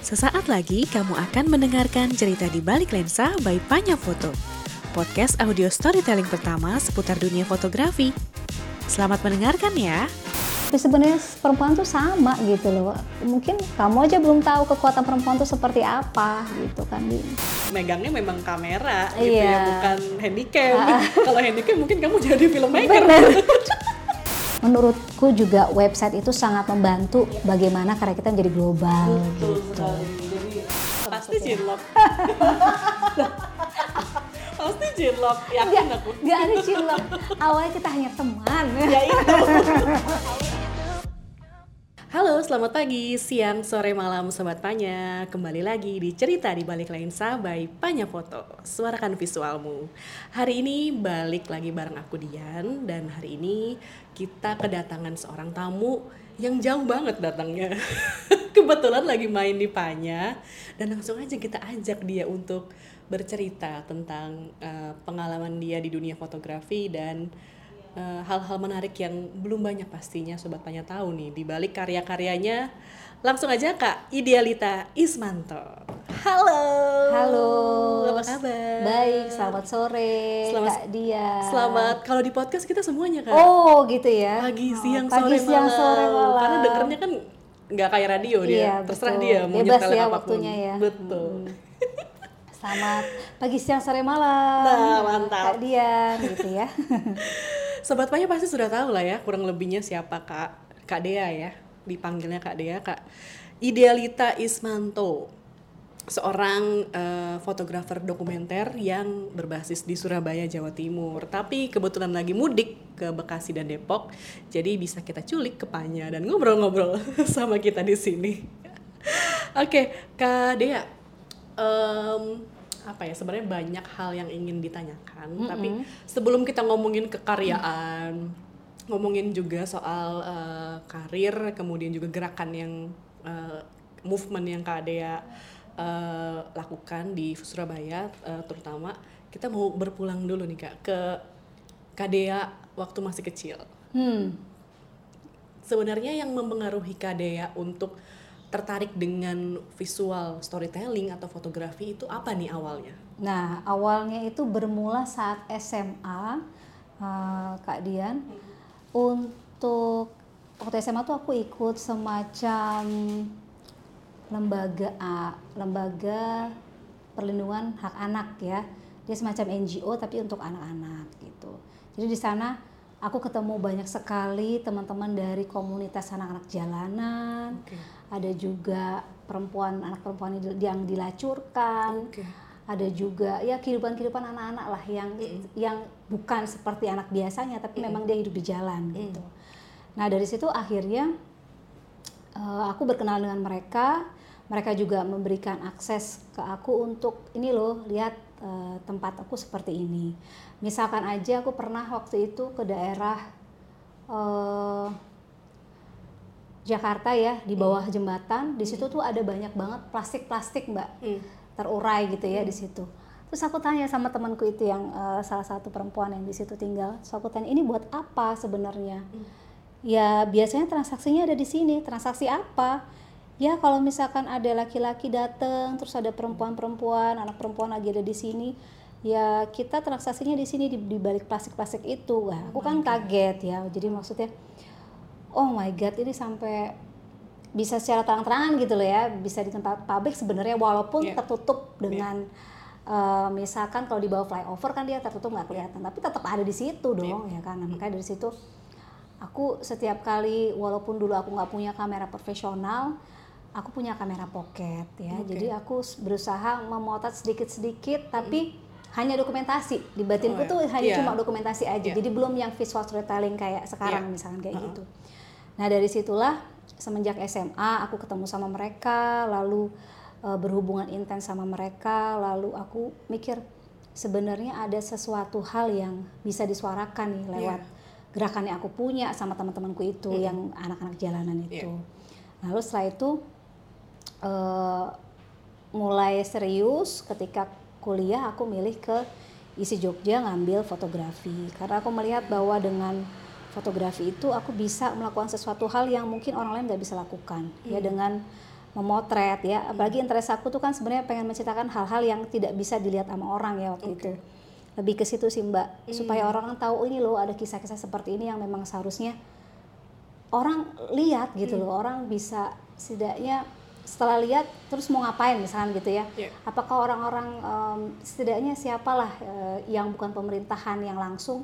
Sesaat lagi kamu akan mendengarkan cerita di balik lensa by Panya Foto. Podcast audio storytelling pertama seputar dunia fotografi. Selamat mendengarkan ya. Tapi sebenarnya perempuan tuh sama gitu loh. Mungkin kamu aja belum tahu kekuatan perempuan tuh seperti apa gitu kan. megangnya memang kamera gitu Iya. ya, bukan handycam. Kalau handycam mungkin kamu jadi filmmaker. Menurutku juga website itu sangat membantu bagaimana karya kita menjadi global Betul gitu. sekali. Jadi pasti cinlok. pasti cinlok. Yakin aku. Gak ada cilok. Awalnya kita hanya teman. Ya itu. Halo, selamat pagi, siang, sore, malam, sobat Panya. Kembali lagi di cerita di balik lensa by Panya Foto. Suarakan visualmu. Hari ini balik lagi bareng aku Dian dan hari ini kita kedatangan seorang tamu yang jauh banget datangnya. Kebetulan lagi main di Panya dan langsung aja kita ajak dia untuk bercerita tentang eh, pengalaman dia di dunia fotografi dan eh, hal-hal menarik yang belum banyak pastinya sobat tanya tahu nih di balik karya-karyanya langsung aja kak Idealita Ismanto halo Halo. apa kabar Baik, selamat sore Selamat- Kak Dia. selamat kalau di podcast kita semuanya kak Oh, gitu ya. pagi Oh, siang pagi, sore siang, malam sore, malam. karena dengernya kan nggak kayak radio dia Iya, terserah betul. dia mau Bebas ya apa pun. waktunya ya. betul Selamat pagi, siang, sore, malam. Nah, mantap. Kak Dian, gitu ya. Sobat Panya pasti sudah tahu lah ya kurang lebihnya siapa Kak Kak Dea ya. Dipanggilnya Kak Dea, Kak Idealita Ismanto. Seorang eh, fotografer dokumenter yang berbasis di Surabaya, Jawa Timur. Tapi kebetulan lagi mudik ke Bekasi dan Depok. Jadi bisa kita culik ke Panya dan ngobrol-ngobrol sama kita di sini. Oke, Kak Dea. em, apa ya sebenarnya banyak hal yang ingin ditanyakan tapi sebelum kita ngomongin kekaryaan ngomongin juga soal eh, karir kemudian juga gerakan yang eh, movement yang Kak Dea eh, lakukan di Surabaya eh, terutama kita mau berpulang dulu nih Kak ke Kak Dea waktu masih kecil Hmm. sebenarnya yang mempengaruhi Kak Dea untuk tertarik dengan visual storytelling atau fotografi itu apa nih awalnya? Nah, awalnya itu bermula saat SMA, eh, Kak Dian. Untuk waktu SMA tuh aku ikut semacam lembaga A, lembaga perlindungan hak anak ya. Dia semacam NGO tapi untuk anak-anak gitu. Jadi di sana aku ketemu banyak sekali teman-teman dari komunitas anak-anak jalanan. Oke. Ada juga perempuan anak perempuan yang dilacurkan Oke. ada juga ya kehidupan-kehidupan anak-anak lah yang yang bukan seperti anak biasanya tapi memang dia hidup di jalan gitu. Nah dari situ akhirnya eh, aku berkenalan dengan mereka, mereka juga memberikan akses ke aku untuk ini loh lihat eh, tempat aku seperti ini. Misalkan aja aku pernah waktu itu ke daerah eh, Jakarta ya di bawah jembatan di situ tuh ada banyak banget plastik-plastik mbak Hmm. terurai gitu ya di situ. Terus aku tanya sama temanku itu yang eh, salah satu perempuan yang di situ tinggal. Terus aku tanya ini buat apa sebenarnya? Ya biasanya transaksinya ada di sini. Transaksi apa? Ya kalau misalkan ada laki-laki datang, terus ada perempuan-perempuan, anak perempuan lagi ada di sini, ya kita transaksinya di sini di, di balik plastik-plastik itu. Wah, aku kan kaget ya. Jadi maksudnya, oh my god ini sampai bisa secara terang-terangan gitu loh ya, bisa di tempat publik sebenarnya walaupun Iya. tertutup dengan eh, misalkan kalau di bawah flyover kan dia tertutup nggak kelihatan, tapi tetap ada di situ dong ya kan. Nah, makanya dari situ aku setiap kali walaupun dulu aku nggak punya kamera profesional, aku punya kamera pocket ya. Oke. Jadi aku berusaha memotret sedikit-sedikit tapi hanya dokumentasi. Di batinku Oh, ya. tuh hanya Iya. cuma dokumentasi aja. Iya. Jadi belum yang visual storytelling kayak sekarang Iya. misalkan kayak Uh-uh. gitu. Nah, dari situlah semenjak SMA aku ketemu sama mereka, lalu eh, berhubungan intens sama mereka, lalu aku mikir sebenarnya ada sesuatu hal yang bisa disuarakan nih lewat gerakan yang aku punya sama teman-temanku itu yang anak-anak jalanan itu. Lalu setelah itu eh, mulai serius ketika kuliah aku milih ke isi Jogja ngambil fotografi. Karena aku melihat bahwa dengan fotografi itu aku bisa melakukan sesuatu hal yang mungkin orang lain nggak bisa lakukan. Ya dengan memotret ya. Apalagi interest aku tuh kan sebenarnya pengen menceritakan hal-hal yang tidak bisa dilihat sama orang ya waktu itu. Lebih ke situ sih mbak. Supaya orang tahu ini loh ada kisah-kisah seperti ini yang memang seharusnya orang lihat gitu loh. Orang bisa setidaknya setelah lihat terus mau ngapain misalkan gitu ya. Yeah. apakah orang-orang em, setidaknya siapalah eh, yang bukan pemerintahan yang langsung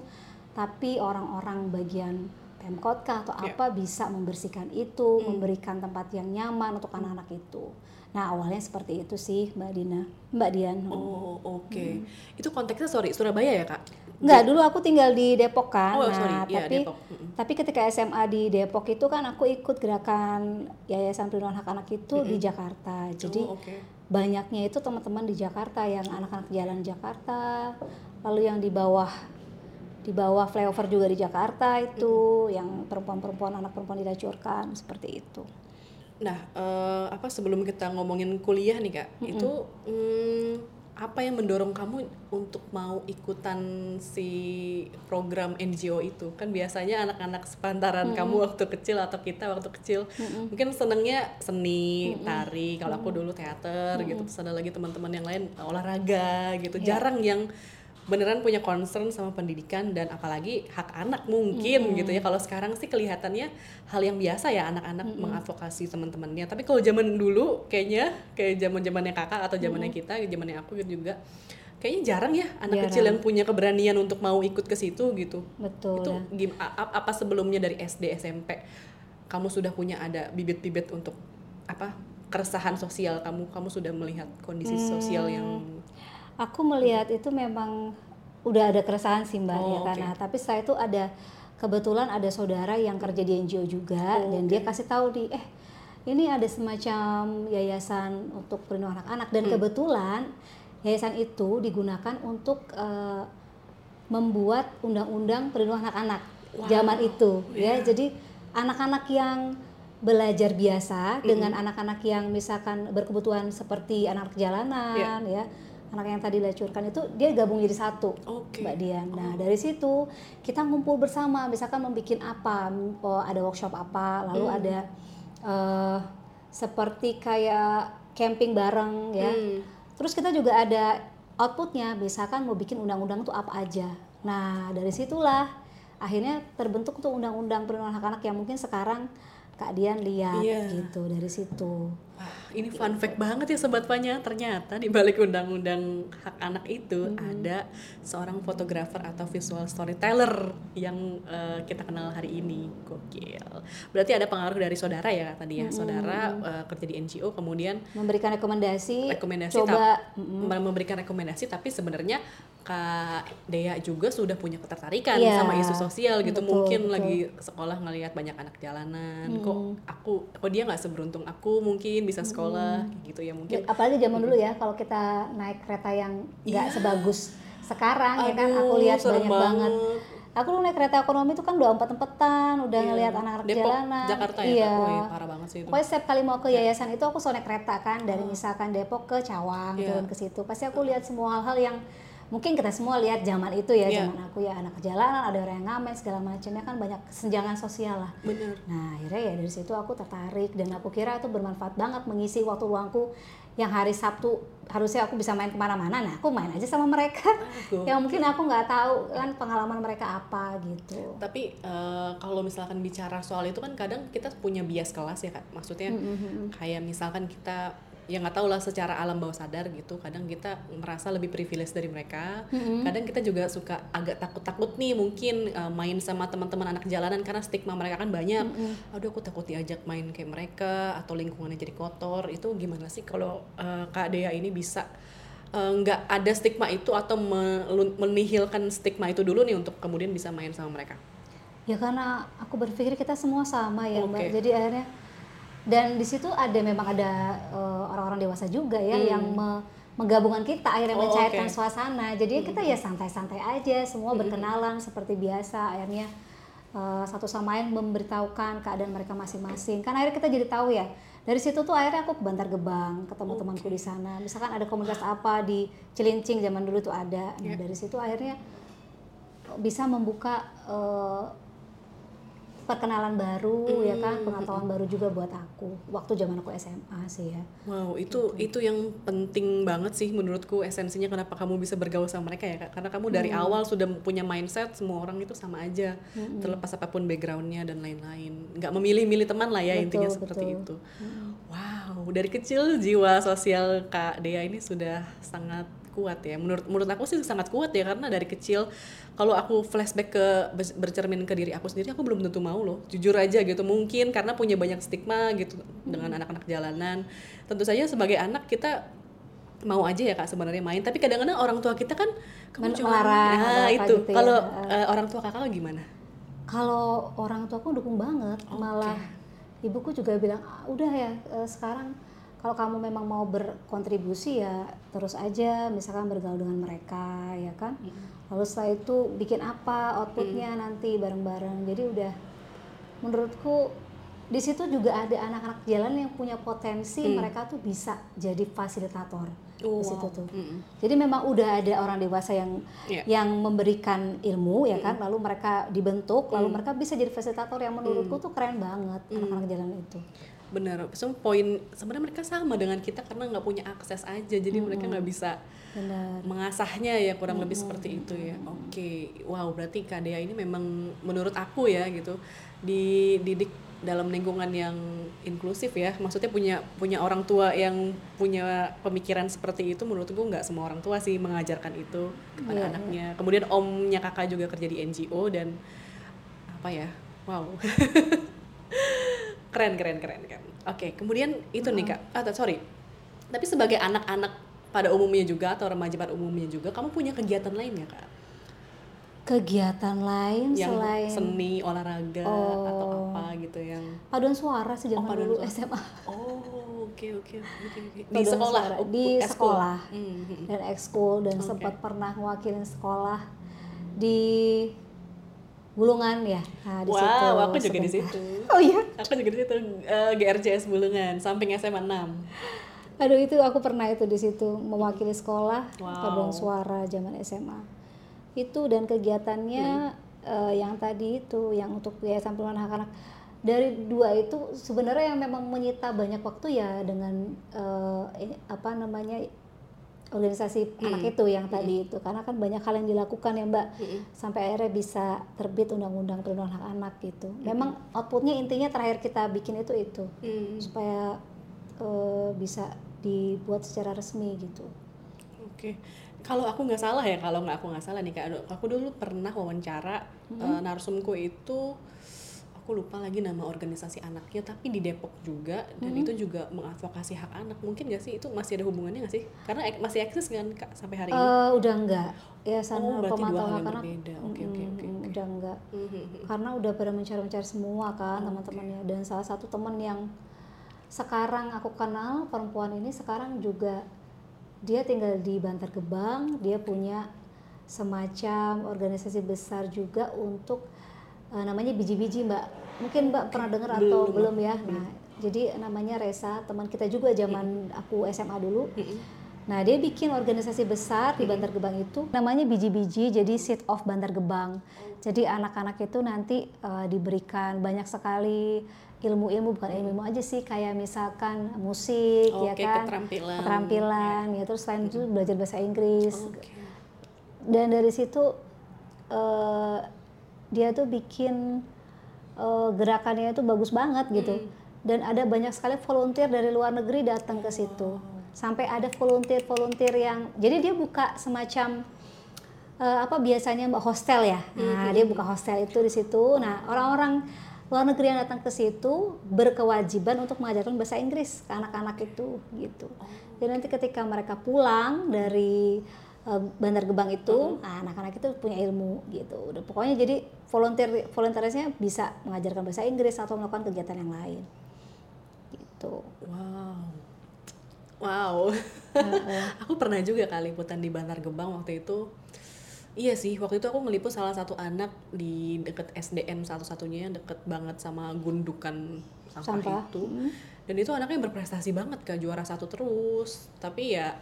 tapi orang-orang bagian pemkot kah atau Yeah. apa bisa membersihkan itu memberikan tempat yang nyaman untuk anak-anak itu nah awalnya seperti itu sih mbak Dina mbak Dian Oh, oke. Itu konteksnya sorry, Surabaya ya, Kak? Enggak, dulu aku tinggal di Depok kan. Oh, nah, sorry. Iya, tapi Depok. Mm-mm. tapi ketika SMA di Depok itu kan aku ikut gerakan Yayasan Perlindungan Hak Anak itu di Jakarta. Jadi Oh, oke. banyaknya itu teman-teman di Jakarta yang anak-anak jalan Jakarta, lalu yang di bawah di bawah flyover juga di Jakarta itu yang perempuan-perempuan anak perempuan dilacurkan seperti itu. Nah, eh, apa sebelum kita ngomongin kuliah nih, Kak? Itu hmm, apa yang mendorong kamu untuk mau ikutan si program NGO itu? Kan biasanya anak-anak sepantaran kamu waktu kecil atau kita waktu kecil mungkin senengnya seni, tari. Kalau aku dulu teater gitu. Terus ada lagi teman-teman yang lain olahraga gitu. Jarang yang beneran punya concern sama pendidikan dan apalagi hak anak mungkin gitu ya. Kalau sekarang sih kelihatannya hal yang biasa ya anak-anak mengadvokasi teman-temannya. Tapi kalau zaman dulu kayaknya kayak zaman zamannya kakak atau zamannya kita zamannya aku juga kayaknya jarang ya anak Jarang. kecil yang punya keberanian untuk mau ikut ke situ gitu. Betul. itu ya. apa sebelumnya dari SD SMP kamu sudah punya ada bibit-bibit untuk apa keresahan sosial kamu? Kamu sudah melihat kondisi sosial yang Aku melihat itu memang udah ada keresahan sih mbak Oh, ya karena tapi setelah itu ada kebetulan ada saudara yang kerja di NGO juga Oh, dan dia kasih tahu di eh ini ada semacam yayasan untuk perlindungan anak-anak. Hmm. dan kebetulan yayasan itu digunakan untuk eh, membuat undang-undang perlindungan anak-anak zaman itu Iya. ya jadi anak-anak yang belajar biasa dengan anak-anak yang misalkan berkebutuhan seperti anak jalanan ya anak yang tadi dilacurkan itu dia gabung jadi satu Oke. mbak Dian nah dari situ kita ngumpul bersama misalkan membuat apa oh, ada workshop apa lalu ada eh, seperti kayak camping bareng ya Hmm. Terus kita juga ada outputnya, misalkan mau bikin undang-undang itu apa aja. Nah dari situlah akhirnya terbentuk tuh undang-undang perlindungan hak anak yang mungkin sekarang Kak Dian lihat Iya. gitu dari situ. Wah, ini fun fact banget ya sobat Panya. Ternyata di balik undang-undang hak anak itu ada seorang fotografer atau visual storyteller yang eh, kita kenal hari ini. Gokil. Berarti ada pengaruh dari saudara ya tadi ya. Saudara eh, kerja di NGO kemudian Memberikan rekomendasi, rekomendasi coba mem- memberikan rekomendasi tapi sebenarnya Kak Dea juga sudah punya ketertarikan Iya. sama isu sosial gitu Betul, mungkin betul. lagi sekolah ngelihat banyak anak jalanan kok aku kok dia nggak seberuntung aku mungkin bisa sekolah kayak gitu ya mungkin apalagi zaman dulu ya kalau kita naik kereta yang nggak sebagus sekarang ya kan aku Aduh, lihat banyak banget. banget. Aku dulu naik kereta ekonomi itu kan udah empat-empatan, udah Iya. ngelihat anak-anak jalanan. Jakarta ya iya. Wih, parah banget sih itu Pokoknya setiap kali mau ke yayasan itu aku selalu naik kereta kan dari misalkan Depok ke Cawang Iya. turun ke situ. Pasti aku lihat semua hal-hal yang mungkin kita semua lihat zaman itu ya, Iya. zaman aku ya anak jalanan, ada orang yang ngamen segala macamnya kan banyak kesenjangan sosial lah. bener Nah akhirnya ya dari situ aku tertarik dan aku kira itu bermanfaat banget mengisi waktu luangku yang hari Sabtu harusnya aku bisa main ke mana-mana, nah aku main aja sama mereka. Aduh. yang mungkin aku nggak tahu kan pengalaman mereka apa gitu. tapi eh, kalau misalkan bicara soal itu kan kadang kita punya bias kelas ya kak maksudnya kayak misalkan kita ya nggak tahu lah secara alam bawah sadar gitu kadang kita merasa lebih privilege dari mereka. Kadang kita juga suka agak takut-takut nih mungkin eh, main sama teman-teman anak jalanan karena stigma mereka kan banyak. Aduh aku takut diajak main kayak mereka atau lingkungannya jadi kotor. Itu gimana sih kalau eh, kak Dea ini bisa eh, nggak ada stigma itu atau melun- menihilkan stigma itu dulu nih untuk kemudian bisa main sama mereka? Ya karena aku berpikir kita semua sama ya mbak. Oke. Jadi akhirnya dan di situ ada memang ada eh, orang-orang dewasa juga ya yang me- menggabungkan kita akhirnya Hmm. Oh, mencairkan. Hmm. suasana. Jadi kita ya santai-santai aja, semua berkenalan seperti biasa. Akhirnya eh, satu sama lain memberitahukan keadaan mereka masing-masing. Kan akhirnya kita jadi tahu ya. Dari situ tuh akhirnya aku ke Bantar Gebang, ketemu temanku di sana. Misalkan ada komunitas apa di Cilincing zaman dulu tuh ada. Nah, Ya. dari situ akhirnya bisa membuka eh, perkenalan baru ya kan pengetahuan baru juga buat aku waktu zaman aku SMA sih ya Wow, itu itu yang penting banget sih menurutku esensinya kenapa kamu bisa bergaul sama mereka ya kak? Karena kamu dari Hmm. awal sudah punya mindset semua orang itu sama aja, terlepas apa pun backgroundnya dan lain-lain. Nggak memilih-milih teman lah ya Betul, intinya seperti betul. itu. Wow, dari kecil jiwa sosial kak Dea ini sudah sangat kuat ya. Menurut menurut aku sih sangat kuat ya karena dari kecil kalau aku flashback ke ber- bercermin ke diri aku sendiri aku belum tentu mau loh. Jujur aja gitu mungkin karena punya banyak stigma gitu dengan anak-anak jalanan. Tentu saja sebagai anak kita mau aja ya kak sebenarnya main. Tapi kadang-kadang orang tua kita kan Men- cuma- melarang nah apa itu. gitu ya. kalau eh, orang tua kakak gimana? Kalau orang tuaku dukung banget. Malah ibuku juga bilang "Ah, udah ya eh, sekarang kalau kamu memang mau berkontribusi ya terus aja misalkan bergaul dengan mereka ya kan? Lalu setelah itu bikin apa outputnya nanti bareng-bareng. Jadi udah menurutku di situ juga ada anak-anak jalan yang punya potensi mereka tuh bisa jadi fasilitator Oh, di situ tuh. Mm-mm. jadi memang udah ada orang dewasa yang Iya. yang memberikan ilmu ya kan, lalu mereka dibentuk, lalu mereka bisa jadi fasilitator yang menurutku tuh keren banget anak-anak jalan itu. Benar semua poin sebenarnya mereka sama dengan kita karena nggak punya akses aja. Jadi mereka nggak bisa Benar. mengasahnya ya kurang lebih seperti itu ya. Oke. Wow berarti Kak Dea ini memang menurut aku ya gitu dididik dalam lingkungan yang inklusif ya. Maksudnya punya punya orang tua yang punya pemikiran seperti itu menurutku nggak semua orang tua sih mengajarkan itu kepada Iya, anaknya. Kemudian omnya kakak juga kerja di NGO dan apa ya? Wow keren keren keren kan oke kemudian itu nih kak ah sorry tapi sebagai anak-anak pada umumnya juga atau remaja pada umumnya juga kamu punya kegiatan lain ya kak Kegiatan lain yang selain seni olahraga atau Oh. apa gitu yang paduan suara zaman paduan dulu suara. SMA oh oke oke oke oke. di sekolah suara. oh, di sekolah Hmm, hmm. dan ekskul dan Oke. sempat pernah ngewakilin sekolah di Bulungan ya. Nah, di situ wow aku juga di situ Oh iya. aku juga di situ eh, GRCS Bulungan samping SMA 6 Aduh itu aku pernah itu di situ mewakili sekolah Wow. paduan suara zaman SMA. Itu dan kegiatannya eh, yang tadi itu yang untuk yayasan perlindungan hak anak dari dua itu sebenarnya yang memang menyita banyak waktu ya dengan ini- apa namanya organisasi anak itu yang tadi itu. Karena kan banyak hal yang dilakukan ya Mbak. Sampai akhirnya bisa terbit undang-undang perlindungan hak anak gitu. Memang outputnya intinya terakhir kita bikin itu itu. Hmm, supaya eh, bisa dibuat secara resmi gitu. Oke, kalau aku nggak salah ya, kalau nggak aku nggak salah nih kak, aku dulu pernah wawancara eh, narsumku itu, aku lupa lagi nama organisasi anaknya, tapi di Depok juga, dan itu juga mengadvokasi hak anak. Mungkin nggak sih itu masih ada hubungannya nggak sih? Karena ek- masih eksis kan kak sampai hari ini. Eh, udah enggak ya Oh, sana dua pemantauan anak berbeda. Oke, mm, oke, oke. udah enggak Hmm, hmm, hmm. karena udah pada mencari-mencari semua kan teman-temannya dan salah satu teman yang sekarang aku kenal perempuan ini sekarang juga dia tinggal di Bantar Gebang dia punya semacam organisasi besar juga untuk eh, namanya biji-biji mbak. Mungkin mbak pernah dengar atau belum, ya? nah jadi namanya Resa teman kita juga zaman aku SMA dulu. Nah, dia bikin organisasi besar di Bantar Gebang itu. Namanya biji-biji jadi seed of Bantar Gebang. Jadi anak-anak itu nanti eh, diberikan banyak sekali ilmu-ilmu bukan ilmu aja sih kayak misalkan musik ya Oke, kan? keterampilan. keterampilan ya. Terus selain itu belajar bahasa Inggris. Oke. dan dari situ eh, dia tuh bikin eh, gerakannya itu bagus banget gitu. Dan ada banyak sekali volunteer dari luar negeri datang ke situ. Sampai ada volunteer volunteer yang jadi dia buka semacam eh, apa biasanya mbak hostel ya? Nah dia buka hostel itu di situ. Nah orang-orang luar negeri yang datang ke situ berkewajiban untuk mengajarkan bahasa Inggris ke anak-anak itu gitu. Dan nanti ketika mereka pulang dari Bandar Gebang itu nah, anak-anak itu punya ilmu gitu udah pokoknya jadi volunteer volunteersnya bisa mengajarkan bahasa Inggris atau melakukan kegiatan yang lain gitu Wow. Wow. aku pernah juga kali liputan di Bantar Gebang waktu itu. Iya sih, waktu itu aku ngeliput salah satu anak di deket SDN satu-satunya yang deket banget sama gundukan sampah, Sampah. itu. Dan itu anaknya berprestasi banget ke juara satu terus. Tapi ya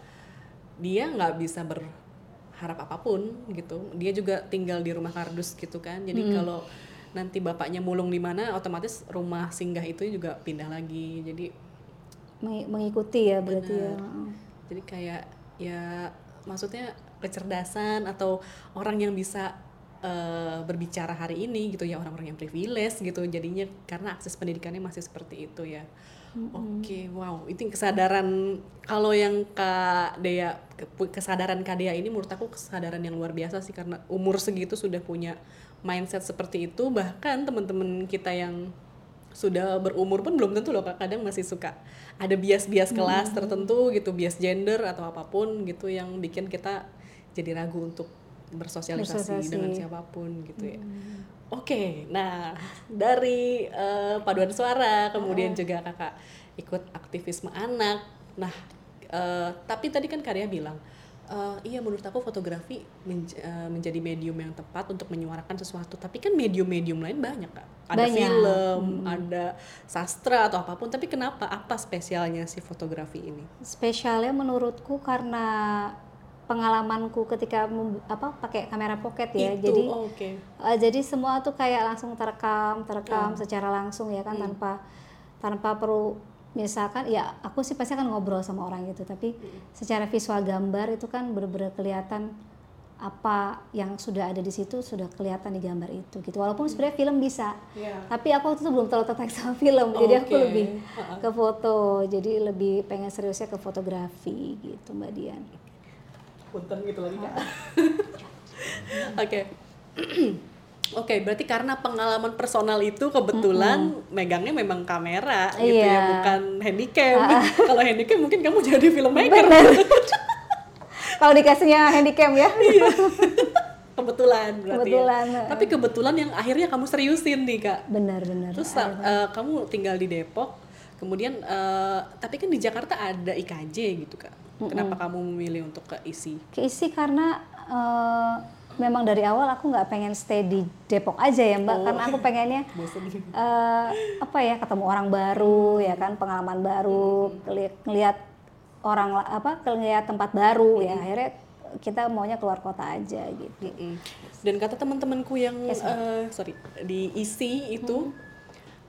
dia nggak bisa berharap apa pun gitu. Dia juga tinggal di rumah kardus gitu kan. Jadi kalau nanti bapaknya mulung di mana otomatis rumah singgah itu juga pindah lagi. Jadi Meng- mengikuti ya berarti ya. Jadi kayak ya maksudnya kecerdasan atau orang yang bisa eh, berbicara hari ini gitu ya orang-orang yang privilege gitu jadinya karena akses pendidikannya masih seperti itu ya oke wow. Itu kesadaran kalau yang kak Dea ke- kesadaran kak Dea ini menurut aku kesadaran yang luar biasa sih karena umur segitu sudah punya mindset seperti itu. Bahkan teman-teman kita yang sudah berumur pun belum tentu loh Kak. kadang masih suka ada bias-bias kelas tertentu gitu bias gender atau apa pun gitu yang bikin kita jadi ragu untuk bersosialisasi Bersosialisasi. dengan siapa pun gitu ya. Oke nah dari eh, paduan suara kemudian juga kakak ikut aktivisme anak. Nah eh, tapi tadi kan Karya bilang eh, iya menurut aku fotografi menj- eh, menjadi medium yang tepat untuk menyuarakan sesuatu. Tapi kan medium-medium lain banyak kak. Ada Banyak. film ada sastra atau apa pun. Tapi kenapa apa spesialnya si fotografi ini? Spesialnya menurutku karena pengalamanku ketika apa pakai kamera pocket ya. Itu, jadi oh, oke. Eh, jadi semua tuh kayak langsung terekam, terekam secara langsung ya kan tanpa tanpa perlu misalkan ya aku sih pasti akan ngobrol sama orang gitu. Tapi secara visual gambar itu kan bener-bener kelihatan apa yang sudah ada di situ sudah kelihatan di gambar itu gitu. Walaupun sebenarnya film bisa Iya. tapi aku waktu itu belum terlalu tertarik sama film. Jadi aku lebih ke foto. Jadi lebih pengen seriusnya ke fotografi gitu mbak Dian punten gitu lagi kak oke Oke, berarti karena pengalaman personal itu kebetulan megangnya memang kamera gitu ya, Iya. bukan handycam. Kalau handycam mungkin kamu jadi filmmaker. Kalau dikasihnya handycam ya kebetulan berarti. Kebetulan, Ya. Tapi kebetulan yang akhirnya kamu seriusin nih, Kak. benar-benar Terus eh, kamu tinggal di Depok, kemudian eh, tapi kan di Jakarta ada IKJ gitu, Kak. Kenapa kamu memilih untuk ke ISI? keisi karena eh, memang dari awal aku nggak pengen stay di Depok aja ya mbak. Karena aku pengennya eh, apa ya ketemu orang baru ya kan pengalaman baru ngelihat orang apa ngelihat tempat baru ya. Akhirnya kita maunya keluar kota aja gitu. Mm-mm. Dan kata teman-temanku yang eh, sorry di isi itu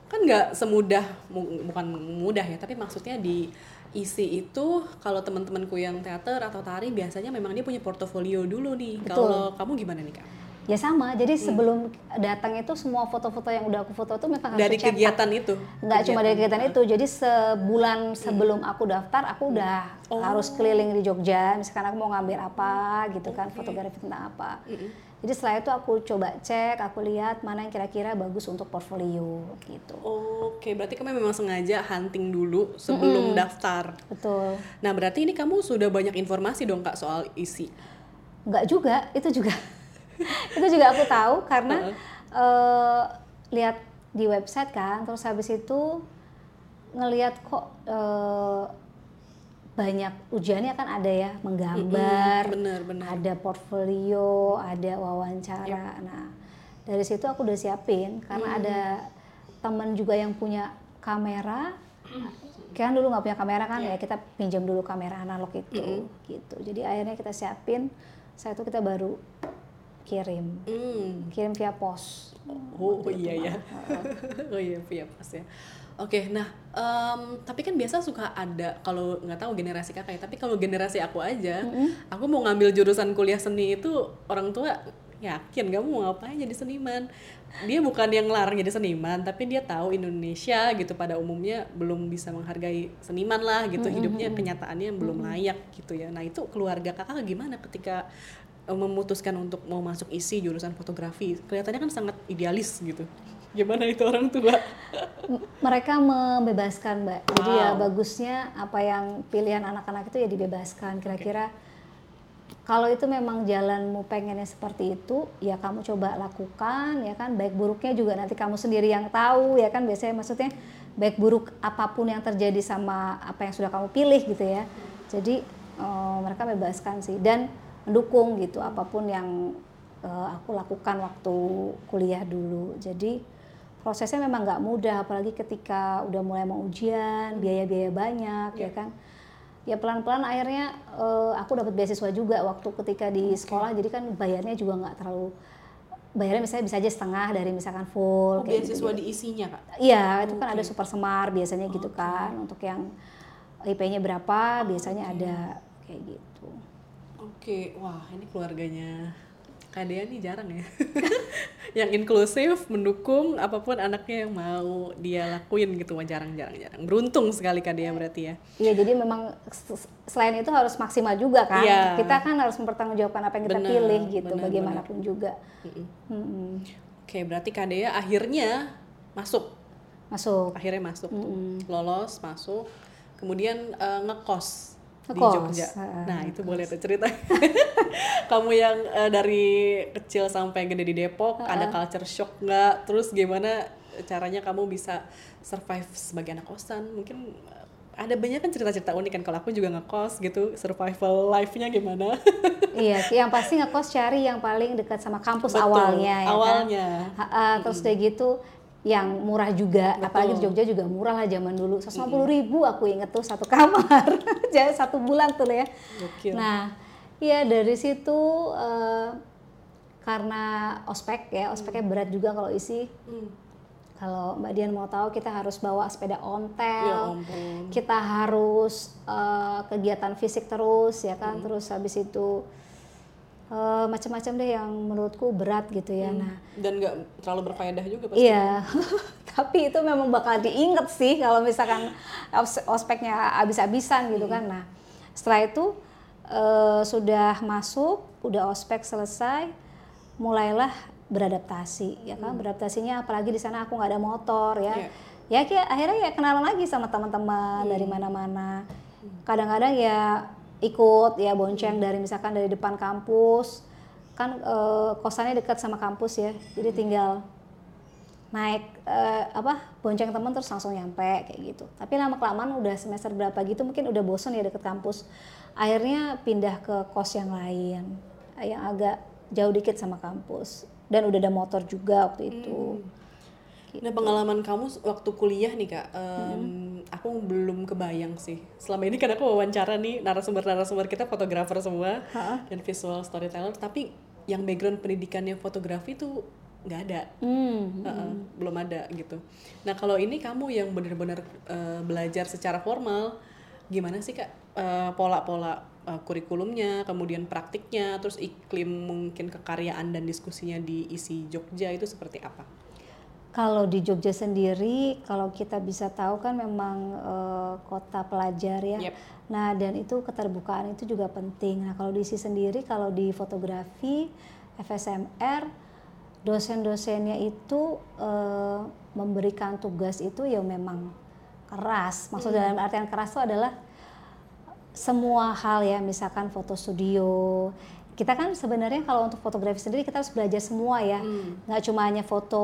kan nggak semudah mu- bukan mudah ya tapi maksudnya di isi itu kalau teman-temanku yang teater atau tari biasanya memang dia punya portofolio dulu nih. Kalau kamu gimana nih kak? ya sama. Jadi sebelum datang itu semua foto-foto yang udah aku foto tuh memang harus Dari dicetak. kegiatan itu? nggak cuma dari kegiatan. itu. Jadi sebulan sebelum aku daftar aku udah harus keliling di Jogja. Misalkan aku mau ngambil apa gitu kan fotografi tentang apa jadi setelah itu aku coba cek aku lihat mana yang kira-kira bagus untuk portfolio gitu. Oke, berarti kamu memang sengaja hunting dulu sebelum daftar. betul. Nah, berarti ini kamu sudah banyak informasi dong kak soal isi. nggak juga itu juga. Itu juga aku tahu karena eh, lihat di website kan terus habis itu ngelihat kok eh, banyak ujiannya kan ada ya menggambar Bener, bener. ada portfolio ada wawancara. Nah dari situ aku udah siapin karena ada teman juga yang punya kamera. Kan dulu nggak punya kamera kan ya kita pinjam dulu kamera analog itu gitu. Jadi akhirnya kita siapin saya itu kita baru kirim. Hmm. kirim via pos. Oh iya ya. oh iya via pas ya. Oke, nah em, tapi kan biasa suka ada kalau nggak tahu generasi kakak ya, tapi kalau generasi aku aja, aku mau ngambil jurusan kuliah seni itu orang tua yakin kamu mau ngapain jadi seniman. Dia bukan yang larang jadi seniman, tapi dia tahu Indonesia gitu pada umumnya belum bisa menghargai seniman lah gitu, hidupnya kenyataannya belum layak gitu ya. Nah itu keluarga kakak gimana ketika memutuskan untuk mau masuk isi jurusan fotografi? Kelihatannya kan sangat idealis gitu gimana itu orang tua? Mereka membebaskan mbak. Jadi ya bagusnya apa yang pilihan anak-anak itu ya dibebaskan. Kira-kira kalau itu memang jalanmu pengennya seperti itu ya kamu coba lakukan ya kan? Baik buruknya juga nanti kamu sendiri yang tahu ya kan? Biasanya maksudnya baik buruk apa pun yang terjadi sama apa yang sudah kamu pilih gitu ya. Jadi eh, mereka bebaskan sih dan mendukung gitu apa pun yang eh, aku lakukan waktu kuliah dulu. Jadi prosesnya memang nggak mudah apalagi ketika udah mulai mau ujian biaya-biaya banyak ya kan ya pelan-pelan akhirnya eh, aku dapat beasiswa juga waktu ketika di sekolah jadi kan bayarnya juga nggak terlalu bayarnya misalnya bisa aja setengah dari misalkan full Oh, kayak beasiswa gitu. diisinya kak? Iya, itu kan ada super semar biasanya gitu kan. Untuk yang IP-nya berapa biasanya ada kayak gitu. Oke, wah ini keluarganya Kak Dea nih jarang ya. yang inklusif, mendukung apa pun anaknya yang mau dia lakuin gitu, wah jarang-jarang jarang. Beruntung sekali Kak Dea berarti ya. Iya, jadi memang selain itu harus maksimal juga kan. Iya. Kita kan harus mempertanggungjawabkan apa yang kita Benar, pilih gitu, benar, bagaimanapun juga. Mm-mm. Mm-mm. Oke, berarti Kak Dea akhirnya masuk, Masuk. akhirnya masuk tuh. Lolos, masuk, kemudian eh, ngekos di Jogja. Nah, itu boleh tuh cerita. Kamu yang eh, dari kecil sampai gede di Depok, ada culture shock nggak? Terus gimana caranya kamu bisa survive sebagai anak kosan? Mungkin eh, ada banyak kan cerita-cerita unik kan kalau aku juga ngekos gitu, survival life-nya gimana? iya, yang pasti ngekos cari yang paling dekat sama kampus Betul, awalnya ya kan? awalnya. Ha- ah, terus udah gitu yang murah juga, apalagi di Jogja juga murah lah zaman dulu. 150 ribu aku inget tuh satu kamar, jadi satu bulan tuh ya. Gokil. Nah, iya dari situ eh, karena ospek ya, ospeknya berat juga kalau isi. Hmm. Kalau Mbak Dian mau tahu kita harus bawa sepeda Ya ontel, ampun. kita harus eh, kegiatan fisik terus ya kan, Hmm. terus habis itu eh, macam-macam deh yang menurutku berat gitu ya. Nah, Dan nggak terlalu berfaedah juga pasti. Iya, tapi itu memang bakal diinget sih kalau misalkan os- ospeknya habis-habisan gitu kan. Nah, setelah itu eh, sudah masuk, udah ospek selesai, mulailah beradaptasi ya kan. Beradaptasinya apalagi di sana aku nggak ada motor ya. Iya. Ya kayak akhirnya ya kenalan lagi sama teman-teman dari mana-mana. Kadang-kadang ya ikut ya bonceng dari misalkan dari depan kampus. Kan eh, kosannya dekat sama kampus ya. Jadi tinggal naik eh, apa bonceng teman terus langsung nyampe kayak gitu. Tapi lama kelamaan udah semester berapa gitu mungkin udah bosan ya deket kampus. Akhirnya pindah ke kos yang lain yang agak jauh dikit sama kampus. Dan udah ada motor juga waktu itu. Nah pengalaman kamu waktu kuliah nih kak, em, aku belum kebayang sih. Selama ini kan aku wawancara nih narasumber-narasumber kita fotografer semua dan visual storyteller, tapi yang background pendidikannya fotografi tuh nggak ada, hmm. Heeh, belum ada gitu. Nah kalau ini kamu yang benar-benar eh, belajar secara formal, gimana sih kak Eh, pola-pola eh, kurikulumnya, kemudian praktiknya, terus iklim mungkin kekaryaan dan diskusinya di isi Jogja itu seperti apa? Kalau di Jogja sendiri, kalau kita bisa tahu kan memang eh, kota pelajar ya. Yep. Nah dan itu keterbukaan itu juga penting. Nah kalau di sini sendiri, kalau di fotografi FSMR, dosen-dosennya itu eh, memberikan tugas itu ya memang keras. Maksud dalam artian keras itu adalah semua hal ya, misalkan foto studio. Kita kan sebenarnya kalau untuk fotografi sendiri kita harus belajar semua ya, nggak cuma hanya foto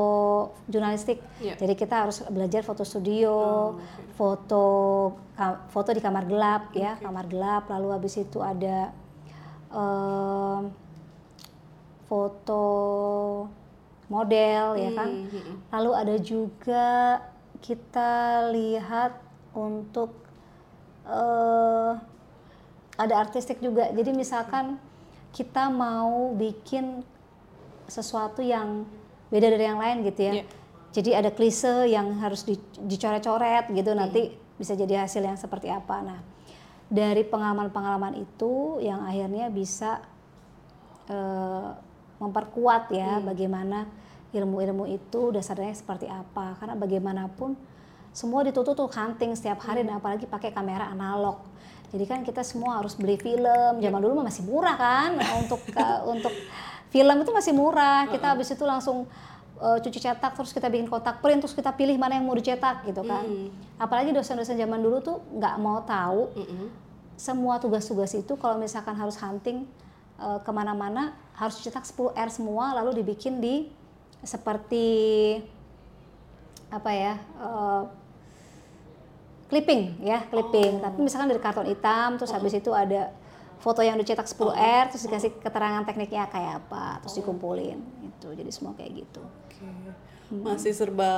jurnalistik. Iya. Jadi kita harus belajar foto studio, foto ka- foto di kamar gelap ya, kamar gelap. Lalu habis itu ada em, foto model ya kan. Lalu ada juga kita lihat untuk eh ada artistik juga. Jadi misalkan kita mau bikin sesuatu yang beda dari yang lain gitu ya. Iya. Jadi ada klise yang harus di- dicoret-coret gitu nanti bisa jadi hasil yang seperti apa. Nah, dari pengalaman-pengalaman itu yang akhirnya bisa eh, memperkuat ya bagaimana ilmu-ilmu itu dasarnya seperti apa. Karena bagaimanapun semua ditutup tuh hunting setiap hari dan apalagi pakai kamera analog. Jadi kan kita semua harus beli film. Zaman dulu mah masih murah kan untuk eh, untuk film itu masih murah. Kita habis itu langsung eh, cuci cetak terus kita bikin kotak print terus kita pilih mana yang mau dicetak gitu kan. Apalagi dosen-dosen zaman dulu tuh nggak mau tahu semua tugas-tugas itu kalau misalkan harus hunting eh, ke mana-mana harus dicetak 10 R semua lalu dibikin di seperti apa ya eh, clipping ya clipping. Tapi misalkan dari karton hitam terus habis itu ada foto yang dicetak 10 R terus dikasih keterangan tekniknya kayak apa terus dikumpulin itu jadi semua kayak gitu. Oke. Masih serba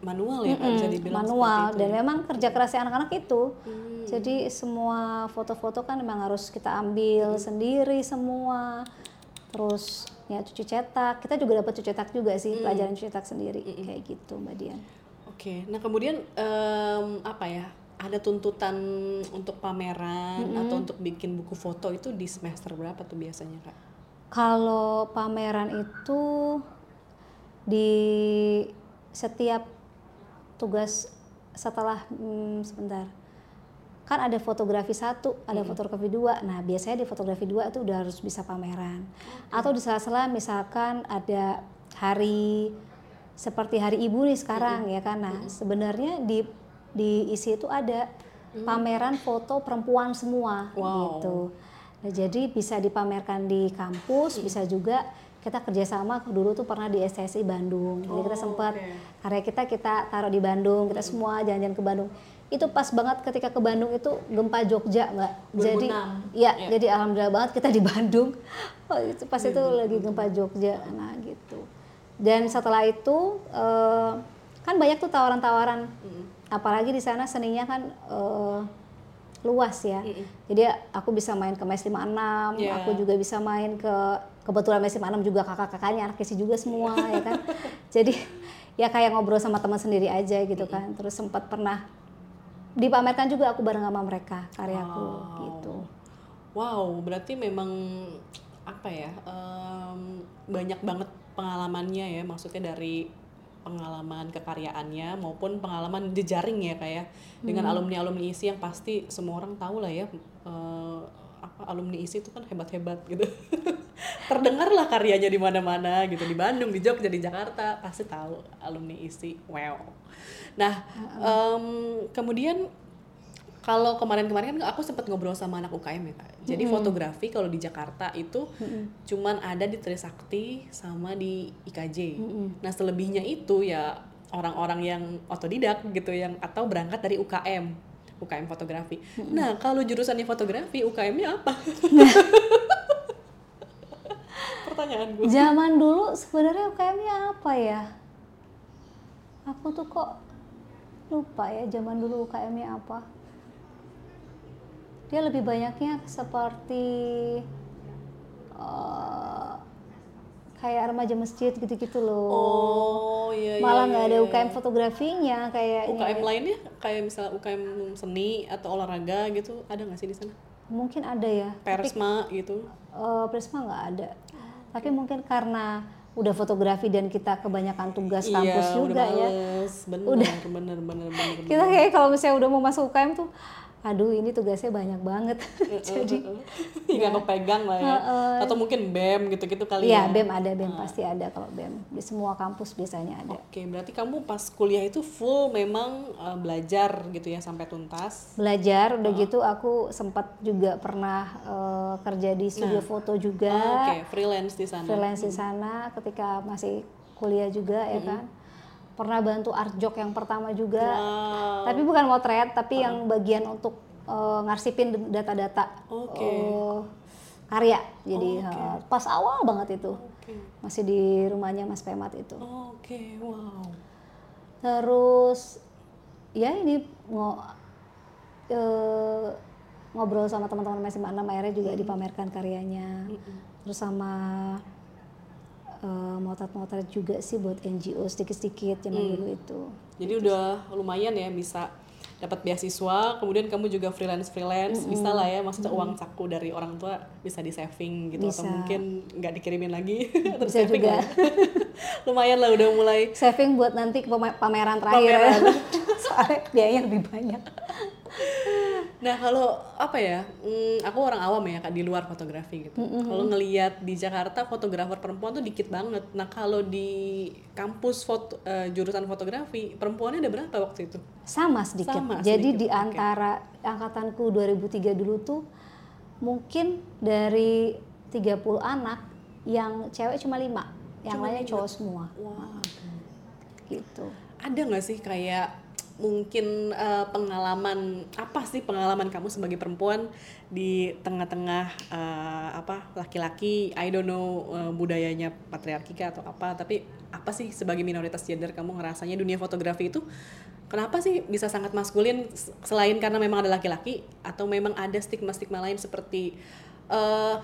manual ya Kak, bisa dibilang manual. itu dan ya? memang kerja kerasnya anak-anak itu. Hmm. jadi semua foto-foto kan memang harus kita ambil Hmm. sendiri semua. Terus ya cuci cetak. Kita juga dapat cuci cetak juga sih pelajaran cuci cetak sendiri kayak gitu mbak Dian Oke, nah kemudian em, apa ya? Ada tuntutan untuk pameran atau untuk bikin buku foto itu di semester berapa tuh biasanya kak? Kalau pameran itu di setiap tugas setelah hmm, sebentar kan ada fotografi satu, ada fotografi dua. Nah biasanya di fotografi dua itu udah harus bisa pameran. Atau di sela-sela misalkan ada hari seperti hari ibu nih sekarang ya kan. Nah sebenarnya di di isi itu ada pameran foto perempuan semua Wow. gitu. Nah, jadi bisa dipamerkan di kampus, bisa juga kita kerjasama dulu tuh pernah di STSI Bandung. Jadi kita Oh, sempat oke. karya kita kita taruh di Bandung, kita semua jalan-jalan ke Bandung. Itu pas banget ketika ke Bandung itu gempa Jogja, Mbak. Jadi 2006. ya, Ya. jadi alhamdulillah banget kita di Bandung. Oh, itu pas itu lagi gempa Jogja. Nah, gitu. Dan setelah itu eh, kan banyak tuh tawaran-tawaran. Apalagi di sana seninya kan eh, luas ya. Jadi aku bisa main ke Mes 56, Ya. aku juga bisa main ke kebetulan Mes 56 juga kakak-kakaknya anak isi juga semua ya kan. Jadi ya kayak ngobrol sama teman sendiri aja gitu kan. Terus sempat pernah dipamerkan juga aku bareng sama mereka karyaku Wow. gitu. Wow, berarti memang apa ya? em, banyak banget pengalamannya ya, maksudnya dari pengalaman kekaryaannya maupun pengalaman jejaring ya kayak dengan alumni alumni isi yang pasti semua orang tahu lah ya eh, apa alumni isi itu kan hebat hebat gitu. Terdengar lah karyanya di mana mana gitu di Bandung di Jogja di Jakarta pasti tahu alumni isi wow. Nah em, kemudian kalau kemarin-kemarin kan aku sempat ngobrol sama anak UKM ya kak. Jadi fotografi kalau di Jakarta itu cuman ada di Trisakti sama di IKJ. Nah selebihnya itu ya orang-orang yang otodidak gitu yang atau berangkat dari UKM, UKM fotografi. Nah kalau jurusannya fotografi UKM-nya apa? Pertanyaan gue. Zaman dulu sebenarnya UKM-nya apa ya? Aku tuh kok lupa ya zaman dulu UKM-nya apa. Dia lebih banyaknya seperti eh, kayak remaja masjid gitu-gitu loh. Oh iya iya. Malah nggak iya, ada iya. UKM fotografinya kayaknya. UKM lainnya kayak misalnya UKM seni atau olahraga gitu ada nggak sih di sana? Mungkin ada ya. Persma gitu. Eh, Prisma nggak ada. Tapi mungkin karena udah fotografi dan kita kebanyakan tugas kampus iya, juga udah ya. Bener, bener, bener, bener, bener. Kita kayak kalau misalnya udah mau masuk UKM tuh, aduh ini tugasnya banyak banget. Jadi nggak kepegang lah ya. Atau mungkin BEM gitu-gitu kali Iya, ya. BEM ada, BEM pasti ada kalau BEM. Di semua kampus biasanya ada. Oke, berarti kamu pas kuliah itu full memang eh, belajar gitu ya sampai tuntas. Belajar udah gitu aku sempat juga pernah eh, kerja di studio foto juga. Oh, Oke, freelance di sana. freelance di sana ketika masih kuliah juga ya kan. Pernah bantu artjok yang pertama juga. Wow. Tapi bukan motret, tapi yang bagian untuk eh, ngarsipin data-data Oke. eh, karya. Jadi eh, pas awal banget itu. Oke. Masih di rumahnya Mas Pemat itu. Oke, wow. Terus ya ini ngo, eh, ngobrol sama teman-teman masih mana akhirnya juga dipamerkan karyanya. Terus sama eh, motret-motret juga sih buat NGO sedikit-sedikit zaman dulu itu. Jadi udah lumayan ya bisa dapat beasiswa, kemudian kamu juga freelance freelance, bisa lah ya, maksudnya uang saku dari orang tua bisa di saving gitu atau Bisa. mungkin nggak dikirimin lagi, terus Bisa saving juga. lah. lumayan lah udah mulai. Saving buat nanti pameran terakhir ya. Soalnya biayanya lebih banyak. Nah kalau apa ya, hmm, aku orang awam ya kak di luar fotografi gitu. Kalau ngelihat di Jakarta fotografer perempuan tuh dikit banget. Nah kalau di kampus foto, eh, jurusan fotografi perempuannya ada berapa waktu itu? Sama sedikit. Sama, Jadi sedikit, di antara angkatanku 2003 dulu tuh mungkin dari 30 anak yang cewek cuma lima, yang lainnya cowok semua. Wah. Gitu. ada nggak sih kayak mungkin eh, pengalaman apa sih pengalaman kamu sebagai perempuan di tengah-tengah eh, apa laki-laki? I don't know eh, budayanya patriarki atau apa tapi apa sih sebagai minoritas gender kamu ngerasanya dunia fotografi itu? Kenapa sih bisa sangat maskulin selain karena memang ada laki-laki atau memang ada stigma-stigma lain seperti eh,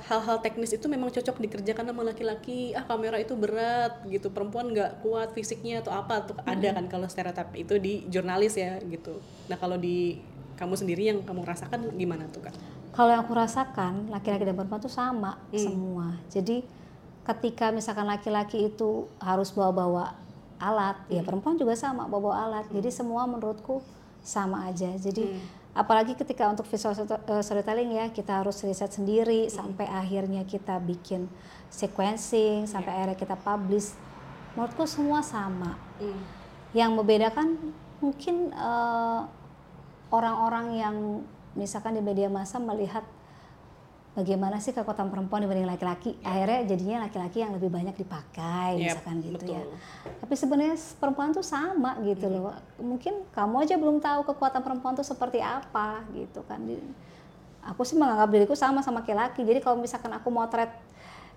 hal-hal teknis itu memang cocok dikerjakan sama laki-laki. Ah kamera itu berat gitu. Perempuan nggak kuat fisiknya atau apa tuh ada kan kalau stereotip itu di jurnalis ya gitu. Nah kalau di kamu sendiri yang kamu rasakan gimana tuh kak? Kalau yang aku rasakan laki-laki dan perempuan tuh sama semua. Jadi ketika misalkan laki-laki itu harus bawa-bawa alat, ya perempuan juga sama bawa-bawa alat. Jadi semua menurutku sama aja. Jadi apalagi ketika untuk visual eh, storytelling ya kita harus riset sendiri sampai akhirnya kita bikin sequencing sampai akhirnya kita publish. Menurutku semua sama. Yang membedakan mungkin eh, orang-orang yang misalkan di media massa melihat bagaimana sih kekuatan perempuan dibanding laki-laki, akhirnya jadinya laki-laki yang lebih banyak dipakai, Yep, misalkan gitu ya. betul. Tapi sebenarnya perempuan tuh sama gitu loh. Mungkin kamu aja belum tahu kekuatan perempuan tuh seperti apa gitu kan. Aku sih menganggap diriku sama sama laki-laki. Jadi kalau misalkan aku motret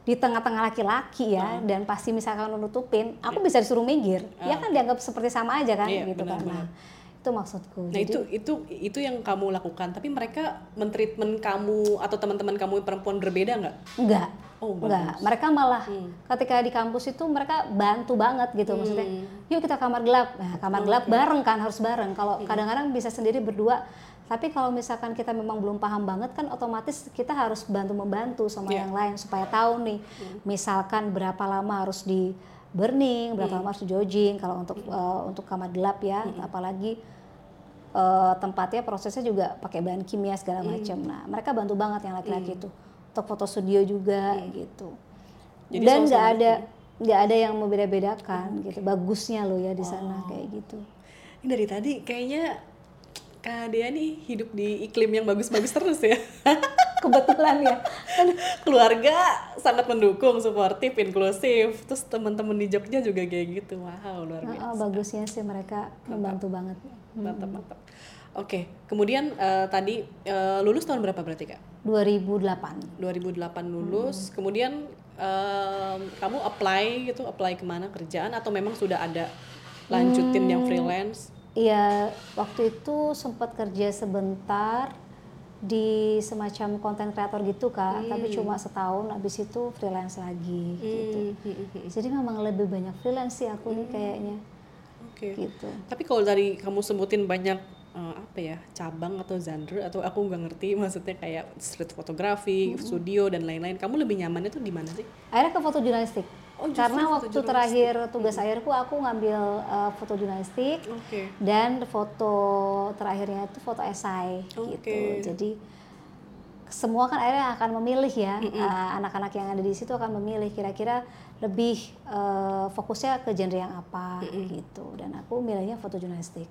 di tengah-tengah laki-laki ya dan pasti misalkan nutupin, aku bisa disuruh minggir. Ya kan dianggap seperti sama aja kan Iya, gitu kan. benar-benar. Nah, itu maksudku. Nah Jadi itu itu itu yang kamu lakukan. Tapi mereka mentreatment kamu atau teman-teman kamu yang perempuan berbeda nggak? enggak. Oh, enggak. Mereka malah Hmm. ketika di kampus itu mereka bantu banget gitu maksudnya. Yuk kita kamar gelap. Nah, kamar gelap bareng kan harus bareng. Kalau Hmm. kadang-kadang bisa sendiri berdua. Tapi kalau misalkan kita memang belum paham banget kan otomatis kita harus bantu membantu sama Iya. yang lain supaya tahu nih. Misalkan berapa lama harus di burning, berapa Hmm. lama harus di jogging kalau untuk eh, untuk kamar gelap ya, apalagi eh, tempatnya prosesnya juga pakai bahan kimia segala Hmm. macam. Nah, mereka bantu banget yang laki-laki itu untuk foto studio juga gitu. Hmm. Jadi Dan nggak ada nggak ada yang membeda-bedakan gitu. Bagusnya loh ya di sana Oh. kayak gitu. Ini dari tadi kayaknya Kak Dea nih hidup di iklim yang bagus-bagus terus ya. Kebetulan ya. Keluarga sangat mendukung, suportif, inklusif. Terus teman-teman di Jogja juga kayak gitu. Wow, luar Oh, biasa. oh, bagusnya sih mereka membantu banget. Mantap, mantap. Oke, kemudian eh, tadi eh, lulus tahun berapa berarti Kak? 2008. 2008 lulus, kemudian em, kamu apply gitu, apply ke mana kerjaan atau memang sudah ada lanjutin yang freelance? Iya, waktu itu sempat kerja sebentar di semacam konten kreator gitu kak, tapi cuma setahun, habis itu freelance lagi gitu. Hmm, Jadi memang lebih banyak freelance sih aku nih kayaknya, Oke. gitu. Tapi kalau tadi kamu sebutin banyak eh, apa ya cabang atau genre atau aku nggak ngerti maksudnya kayak street fotografi, studio dan lain-lain. Kamu lebih nyamannya tuh di mana sih? Akhirnya ke foto jurnalistik. Oh, Karena waktu terakhir tugas akhirku aku ngambil uh, foto jurnalistik Oke. dan foto terakhirnya itu foto esai gitu. Oke. Jadi semua kan akhirnya akan memilih ya uh, anak-anak yang ada di situ akan memilih kira-kira lebih uh, fokusnya ke genre yang apa gitu. Dan aku milihnya foto jurnalistik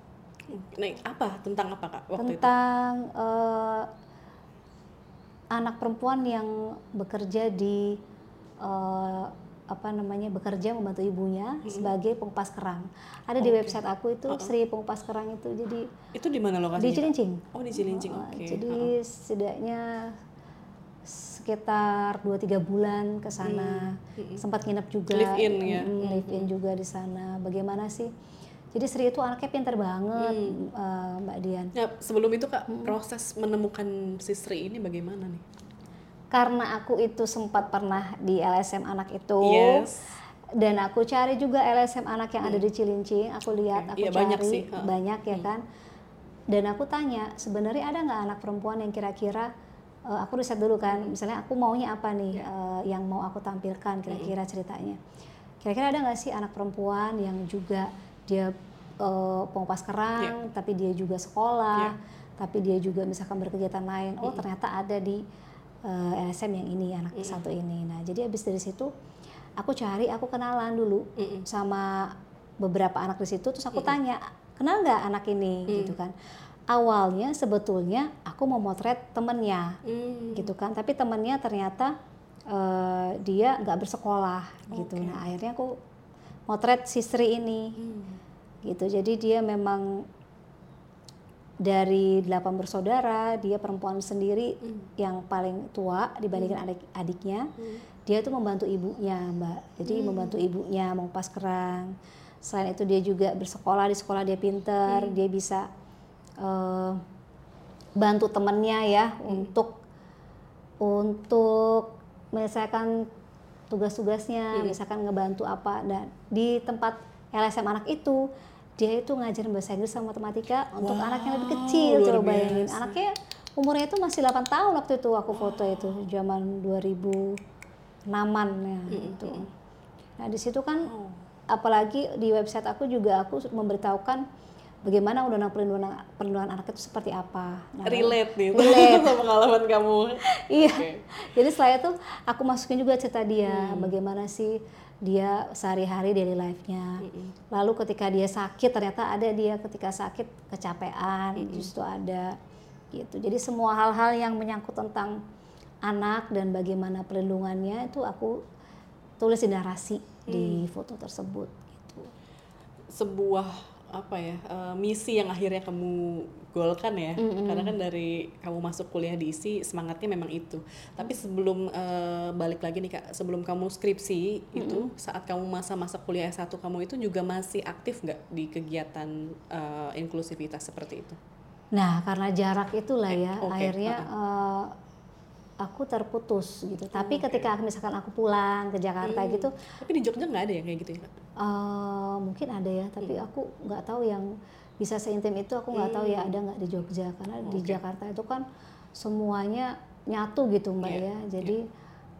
Nah, apa tentang apa kak waktu itu? tentang uh, anak perempuan yang bekerja di uh, apa namanya bekerja membantu ibunya sebagai pengupas kerang. Ada di website aku itu Sri pengupas kerang itu jadi Itu di mana di lokasinya? Kak? Cilincing. Oh di Cilincing, Uh, oke. Jadi setidaknya sekitar 2-3 bulan ke sana. Sempat nginep juga. Live in ya? Mm, live in juga di sana. Bagaimana sih? Jadi Sri itu anaknya pinter banget, uh, Mbak Dian. Nah, sebelum itu kak proses menemukan si Sri ini bagaimana nih? karena aku itu sempat pernah di LSM anak itu Yes. dan aku cari juga LSM anak yang ada di Cilincing aku lihat aku Iya, cari banyak sih, banyak ya kan dan aku tanya sebenarnya ada nggak anak perempuan yang kira-kira eh, aku riset dulu kan misalnya aku maunya apa nih eh, yang mau aku tampilkan kira-kira ceritanya. Kira-kira ada nggak sih anak perempuan yang juga dia eh, pengupas kerang tapi dia juga sekolah tapi dia juga misalkan berkegiatan lain oh ternyata ada di eh, LSM yang ini anak satu ini. Nah jadi habis dari situ aku cari aku kenalan dulu sama beberapa anak di situ terus aku tanya kenal nggak anak ini? Gitu kan awalnya sebetulnya aku mau motret temennya Hmm. gitu kan. Tapi temennya ternyata eh, dia nggak bersekolah gitu. Nah akhirnya aku motret si Sri ini gitu. Jadi dia memang dari delapan bersaudara dia perempuan sendiri yang paling tua dibandingkan adik-adiknya dia tuh membantu ibunya mbak. Jadi membantu ibunya mengupas kerang. Selain itu dia juga bersekolah di sekolah dia pinter dia bisa eh, bantu temennya ya untuk untuk menyelesaikan tugas-tugasnya, misalkan ngebantu apa. Dan di tempat LSM anak itu dia itu ngajarin bahasa Inggris sama matematika untuk Wow, anak yang lebih kecil coba bayangin. biasa. anaknya umurnya itu masih 8 tahun waktu itu aku foto itu zaman 2006an ya itu nah di situ kan apalagi di website aku juga aku memberitahukan bagaimana undang-undang perlindungan perlindungan anak itu seperti apa Nah, relate nih Relate. sama pengalaman kamu Iya. Oke. Jadi setelah itu aku masukin juga cerita dia bagaimana sih dia sehari-hari daily life-nya. Lalu ketika dia sakit ternyata ada dia ketika sakit kecapean justru ada gitu. Jadi semua hal-hal yang menyangkut tentang anak dan bagaimana perlindungannya itu aku tulis di narasi di foto tersebut gitu. sebuah apa ya eh, misi yang akhirnya kamu golkan ya. Karena kan dari kamu masuk kuliah di ISI semangatnya memang itu. Tapi sebelum eh, balik lagi nih kak sebelum kamu skripsi itu saat kamu masa-masa kuliah S1 kamu itu juga masih aktif nggak di kegiatan eh, inklusivitas seperti itu? Nah, karena jarak itulah ya, oke, akhirnya eh, aku terputus gitu. Tapi ketika misalkan aku pulang ke Jakarta gitu, tapi di Jogja nggak ada ya kayak gitu ya eh, mungkin ada ya. Tapi aku nggak tahu yang bisa seintim itu. Aku nggak tahu ya ada nggak di Jogja karena di Jakarta itu kan semuanya nyatu gitu mbak Iya, ya. Jadi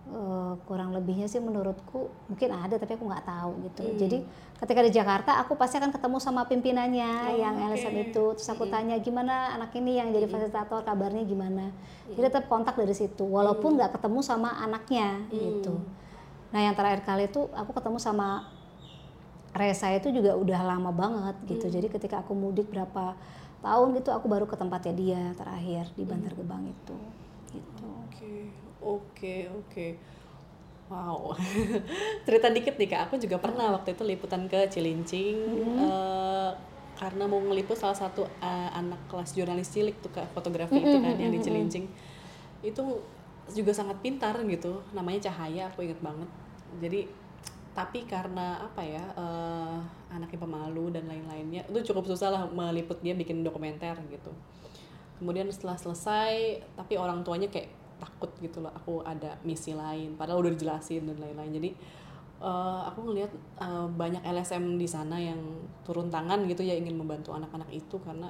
eh, kurang lebihnya sih menurutku mungkin ada tapi aku nggak tahu gitu. Hmm. Jadi ketika di Jakarta aku pasti akan ketemu sama pimpinannya Oh, yang oke. LSM itu. Terus aku tanya gimana anak ini yang jadi fasilitator kabarnya gimana. Jadi tetap kontak dari situ walaupun nggak ketemu sama anaknya gitu. Nah yang terakhir kali itu aku ketemu sama Reza itu juga udah lama banget gitu. Jadi ketika aku mudik berapa tahun gitu aku baru ke tempatnya dia terakhir di Bantar Gebang itu. Gitu. Oke, oke, oke. Wow. Cerita dikit nih Kak, aku juga pernah waktu itu liputan ke Cilincing eh, karena mau ngeliput salah satu eh, anak kelas jurnalis cilik tuh Kak, fotografi itu kan yang di Cilincing. Itu juga sangat pintar gitu. Namanya Cahaya, aku inget banget. Jadi tapi karena apa ya eh, anaknya pemalu dan lain-lainnya itu cukup susah lah meliput dia bikin dokumenter gitu kemudian setelah selesai tapi orang tuanya kayak takut gitu loh aku ada misi lain padahal udah dijelasin dan lain-lain. Jadi eh, aku ngelihat eh, banyak LSM di sana yang turun tangan gitu ya ingin membantu anak-anak itu karena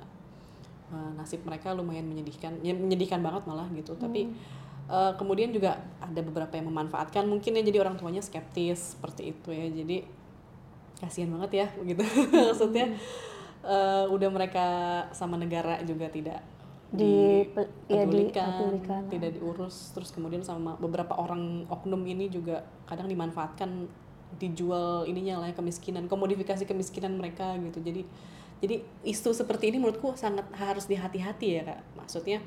eh, nasib mereka lumayan menyedihkan ya menyedihkan banget malah gitu. Tapi eh, kemudian juga ada beberapa yang memanfaatkan mungkin ya jadi orang tuanya skeptis seperti itu ya. Jadi kasihan banget ya begitu maksudnya eh, udah mereka sama negara juga tidak Di- ya, dipedulikan, dipedulikan. tidak diurus terus kemudian sama beberapa orang oknum ini juga kadang dimanfaatkan dijual ininya lah ya, kemiskinan komodifikasi kemiskinan mereka gitu. Jadi jadi isu seperti ini menurutku sangat harus dihati-hati ya kak. Maksudnya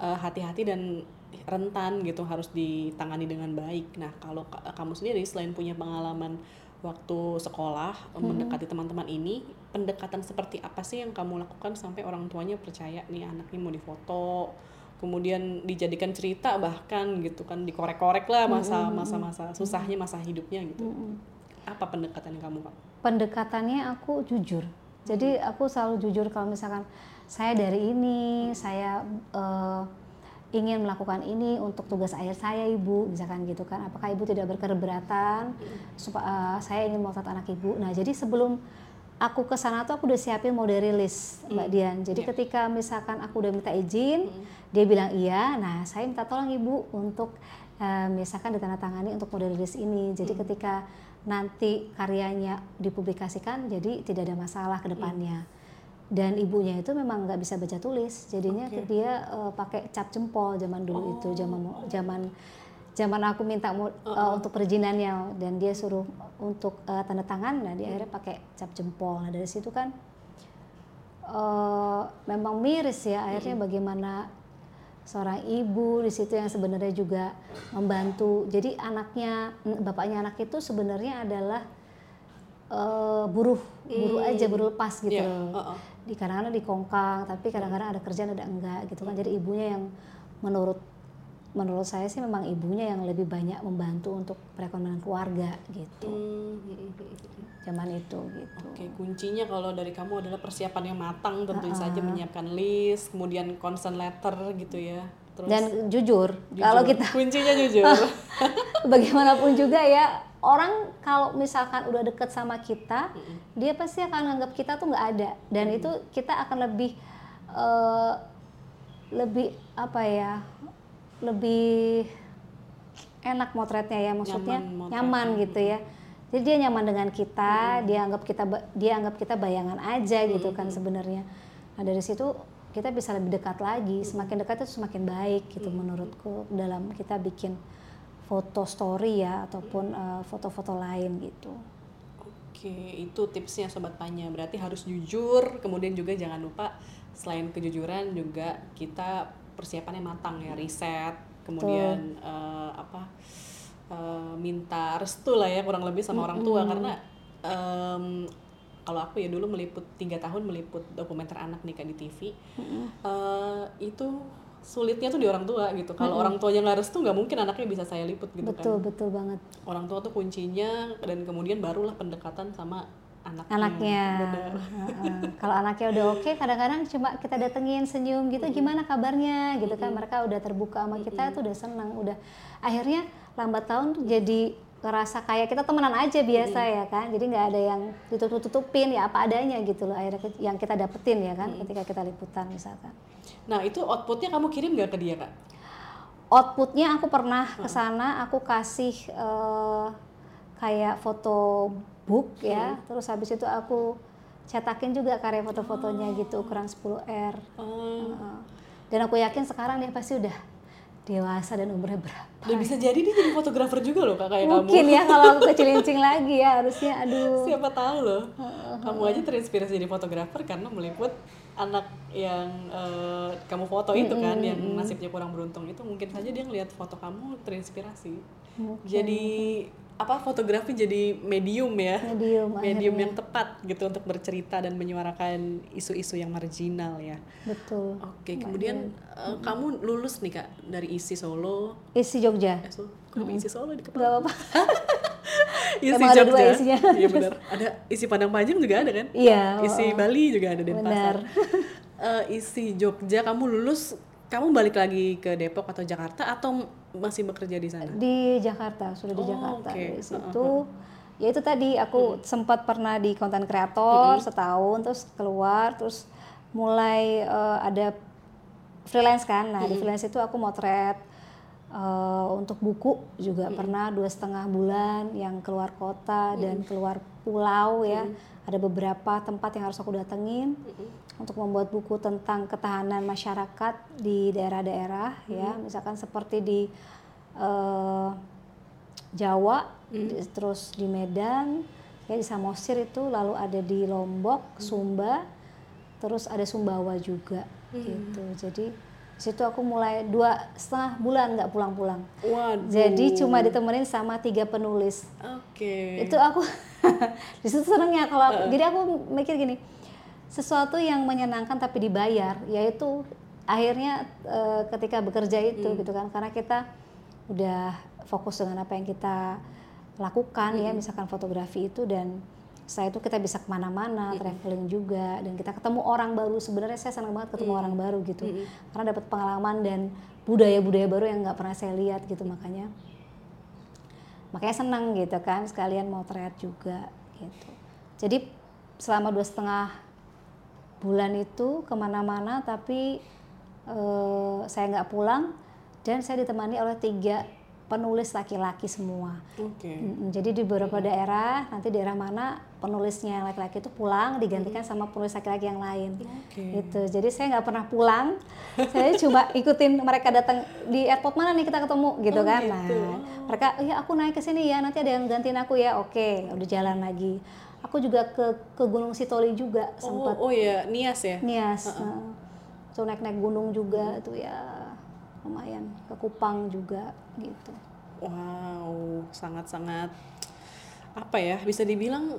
eh, hati-hati dan rentan gitu harus ditangani dengan baik. Nah kalau ka- kamu sendiri selain punya pengalaman waktu sekolah mendekati teman-teman ini pendekatan seperti apa sih yang kamu lakukan sampai orang tuanya percaya nih anaknya mau difoto kemudian dijadikan cerita bahkan gitu kan dikorek-korek lah masa masa masa susahnya masa hidupnya gitu. Apa pendekatan yang kamu kak pendekatannya aku jujur. Jadi aku selalu jujur kalau misalkan saya dari ini, saya eh, ingin melakukan ini untuk tugas akhir saya ibu, misalkan gitu kan. Apakah ibu tidak berkeberatan supaya saya ingin memotret anak ibu. Nah jadi sebelum aku ke sana tuh aku udah siapin mode rilis Mbak Dian. Jadi ketika misalkan aku udah minta izin, dia bilang iya. Nah saya minta tolong ibu untuk eh, misalkan ditandatangani untuk mode rilis ini. Jadi ketika nanti karyanya dipublikasikan, jadi tidak ada masalah ke depannya. Dan ibunya itu memang nggak bisa baca tulis, jadinya dia eh, pakai cap jempol zaman dulu itu, zaman zaman zaman aku minta mau- eh, untuk perizinannya dan dia suruh untuk eh, tanda tangan, nah dia akhirnya pakai cap jempol. Nah dari situ kan eh, memang miris ya akhirnya bagaimana seorang ibu di situ yang sebenarnya juga membantu. Jadi anaknya, bapaknya anak itu sebenarnya adalah eh, buruh, buruh aja, buruh lepas gitu. Iya, loh. uh-uh. Di kadang-kadang di kongkang, tapi kadang-kadang ada kerjaan ada enggak gitu kan. Jadi ibunya yang menurut menurut saya sih memang ibunya yang lebih banyak membantu untuk perekonomian keluarga gitu. Zaman itu gitu. Oke, kuncinya kalau dari kamu adalah persiapan yang matang, tentu saja menyiapkan list, kemudian consent letter gitu ya. Terus dan jujur, jujur. kalau kita kuncinya jujur. bagaimanapun juga ya orang kalau misalkan udah deket sama kita dia pasti akan anggap kita tuh nggak ada dan itu kita akan lebih eh, lebih apa ya lebih enak motretnya ya maksudnya Nyaman nyaman, motretnya. gitu ya. Jadi dia nyaman dengan kita dia anggap kita dia anggap kita bayangan aja gitu kan sebenarnya. Nah dari situ kita bisa lebih dekat lagi. Semakin dekat itu semakin baik gitu menurutku dalam kita bikin foto story ya ataupun eh, foto-foto lain gitu. Oke, itu tipsnya sobat Panya. Berarti harus jujur, kemudian juga jangan lupa selain kejujuran juga kita persiapannya matang ya, riset, kemudian eh, apa eh, minta restu lah ya kurang lebih sama orang tua. Karena em, kalau aku ya dulu meliput tiga tahun meliput dokumenter anak nikah di TV eh, itu sulitnya tuh di orang tua gitu. Kalau orang tuanya nggak restu nggak mungkin anaknya bisa saya liput gitu kan. Betul betul banget. Orang tua tuh kuncinya dan kemudian barulah pendekatan sama anaknya. anaknya. Kalau anaknya udah oke kadang-kadang cuma kita datengin senyum gitu gimana kabarnya? Gitu kan. Mereka udah terbuka sama kita tuh udah senang udah. Akhirnya lambat tahun tuh jadi ngerasa kayak kita temenan aja biasa ya kan. Jadi nggak ada yang ditutup-tutupin ya apa adanya gitu loh akhirnya yang kita dapetin ya kan ketika kita liputan misalkan. Nah itu outputnya kamu kirim gak ke dia kak? outputnya aku pernah ke sana aku kasih eh, kayak foto book ya. Terus habis itu aku cetakin juga karya foto-fotonya gitu ukuran 10R Oh, Heeh. dan aku yakin sekarang dia pasti udah dewasa dan umurnya berapa. Dan bisa jadi dia jadi fotografer juga loh kak kayak mungkin kamu. ya kalau aku kecilincing lagi ya harusnya aduh. Siapa tahu loh. Kamu aja terinspirasi jadi fotografer karena meliput anak yang eh, kamu foto itu kan, yang nasibnya kurang beruntung. Itu mungkin saja dia ngelihat foto kamu terinspirasi. Jadi apa fotografi jadi medium ya? medium medium yang tepat gitu untuk bercerita dan menyuarakan isu-isu yang marginal ya. betul Oke, kemudian eh, kamu lulus nih kak dari ISI Solo. isi Jogja Eh. Kenapa ISI Solo di kepala? apa-apa ISI Emang ada dua Jogja. isinya. Iya benar. Ada ISI Padang Panjang juga ada kan? iya ISI Bali juga ada Denpasar. Benar. Eh, ISI Jogja kamu lulus, kamu balik lagi ke Depok atau Jakarta atau masih bekerja di sana? di Jakarta sudah di Oh, Jakarta. oke. dari situ. ya itu tadi aku sempat pernah di konten kreator setahun terus keluar terus mulai eh, ada freelance kan. Nah di freelance itu aku motret eh, untuk buku juga pernah dua setengah bulan yang keluar kota dan keluar pulau ya. Ada beberapa tempat yang harus aku datengin untuk membuat buku tentang ketahanan masyarakat di daerah-daerah ya. Misalkan seperti di eh, Jawa di- terus di Medan ya di Samosir itu lalu ada di Lombok Sumba terus ada Sumbawa juga gitu. Jadi di situ aku mulai dua setengah bulan nggak pulang-pulang. Jadi cuma ditemenin sama tiga penulis. Oke. itu aku di situ senengnya kalau aku, jadi aku mikir gini sesuatu yang menyenangkan tapi dibayar yaitu akhirnya eh, ketika bekerja itu gitu kan. Karena kita udah fokus dengan apa yang kita lakukan ya misalkan fotografi itu dan setelah itu kita bisa ke mana-mana traveling juga dan kita ketemu orang baru. Sebenarnya saya senang banget ketemu orang baru gitu. Karena dapat pengalaman dan budaya-budaya baru yang nggak pernah saya lihat gitu makanya makanya seneng gitu kan sekalian mau teriak juga gitu. Jadi selama dua setengah bulan itu ke mana-mana tapi eh, saya nggak pulang dan saya ditemani oleh tiga penulis laki-laki semua. Oke. Mm, jadi di beberapa daerah nanti daerah mana penulisnya laki-laki itu pulang digantikan sama penulis laki-laki yang lain. Oke. gitu. Jadi saya nggak pernah pulang. Saya cuma ikutin mereka datang di airport mana nih kita ketemu gitu Oh, kan. gitu. nah mereka iya aku naik ke sini ya nanti ada yang gantiin aku ya. Oke udah jalan lagi aku juga ke ke Gunung Sitoli juga sempat Oh, oh ya, Nias ya? Nias nah. so naik naik gunung juga itu ya lumayan ke Kupang juga gitu Wow, sangat-sangat apa ya? Bisa dibilang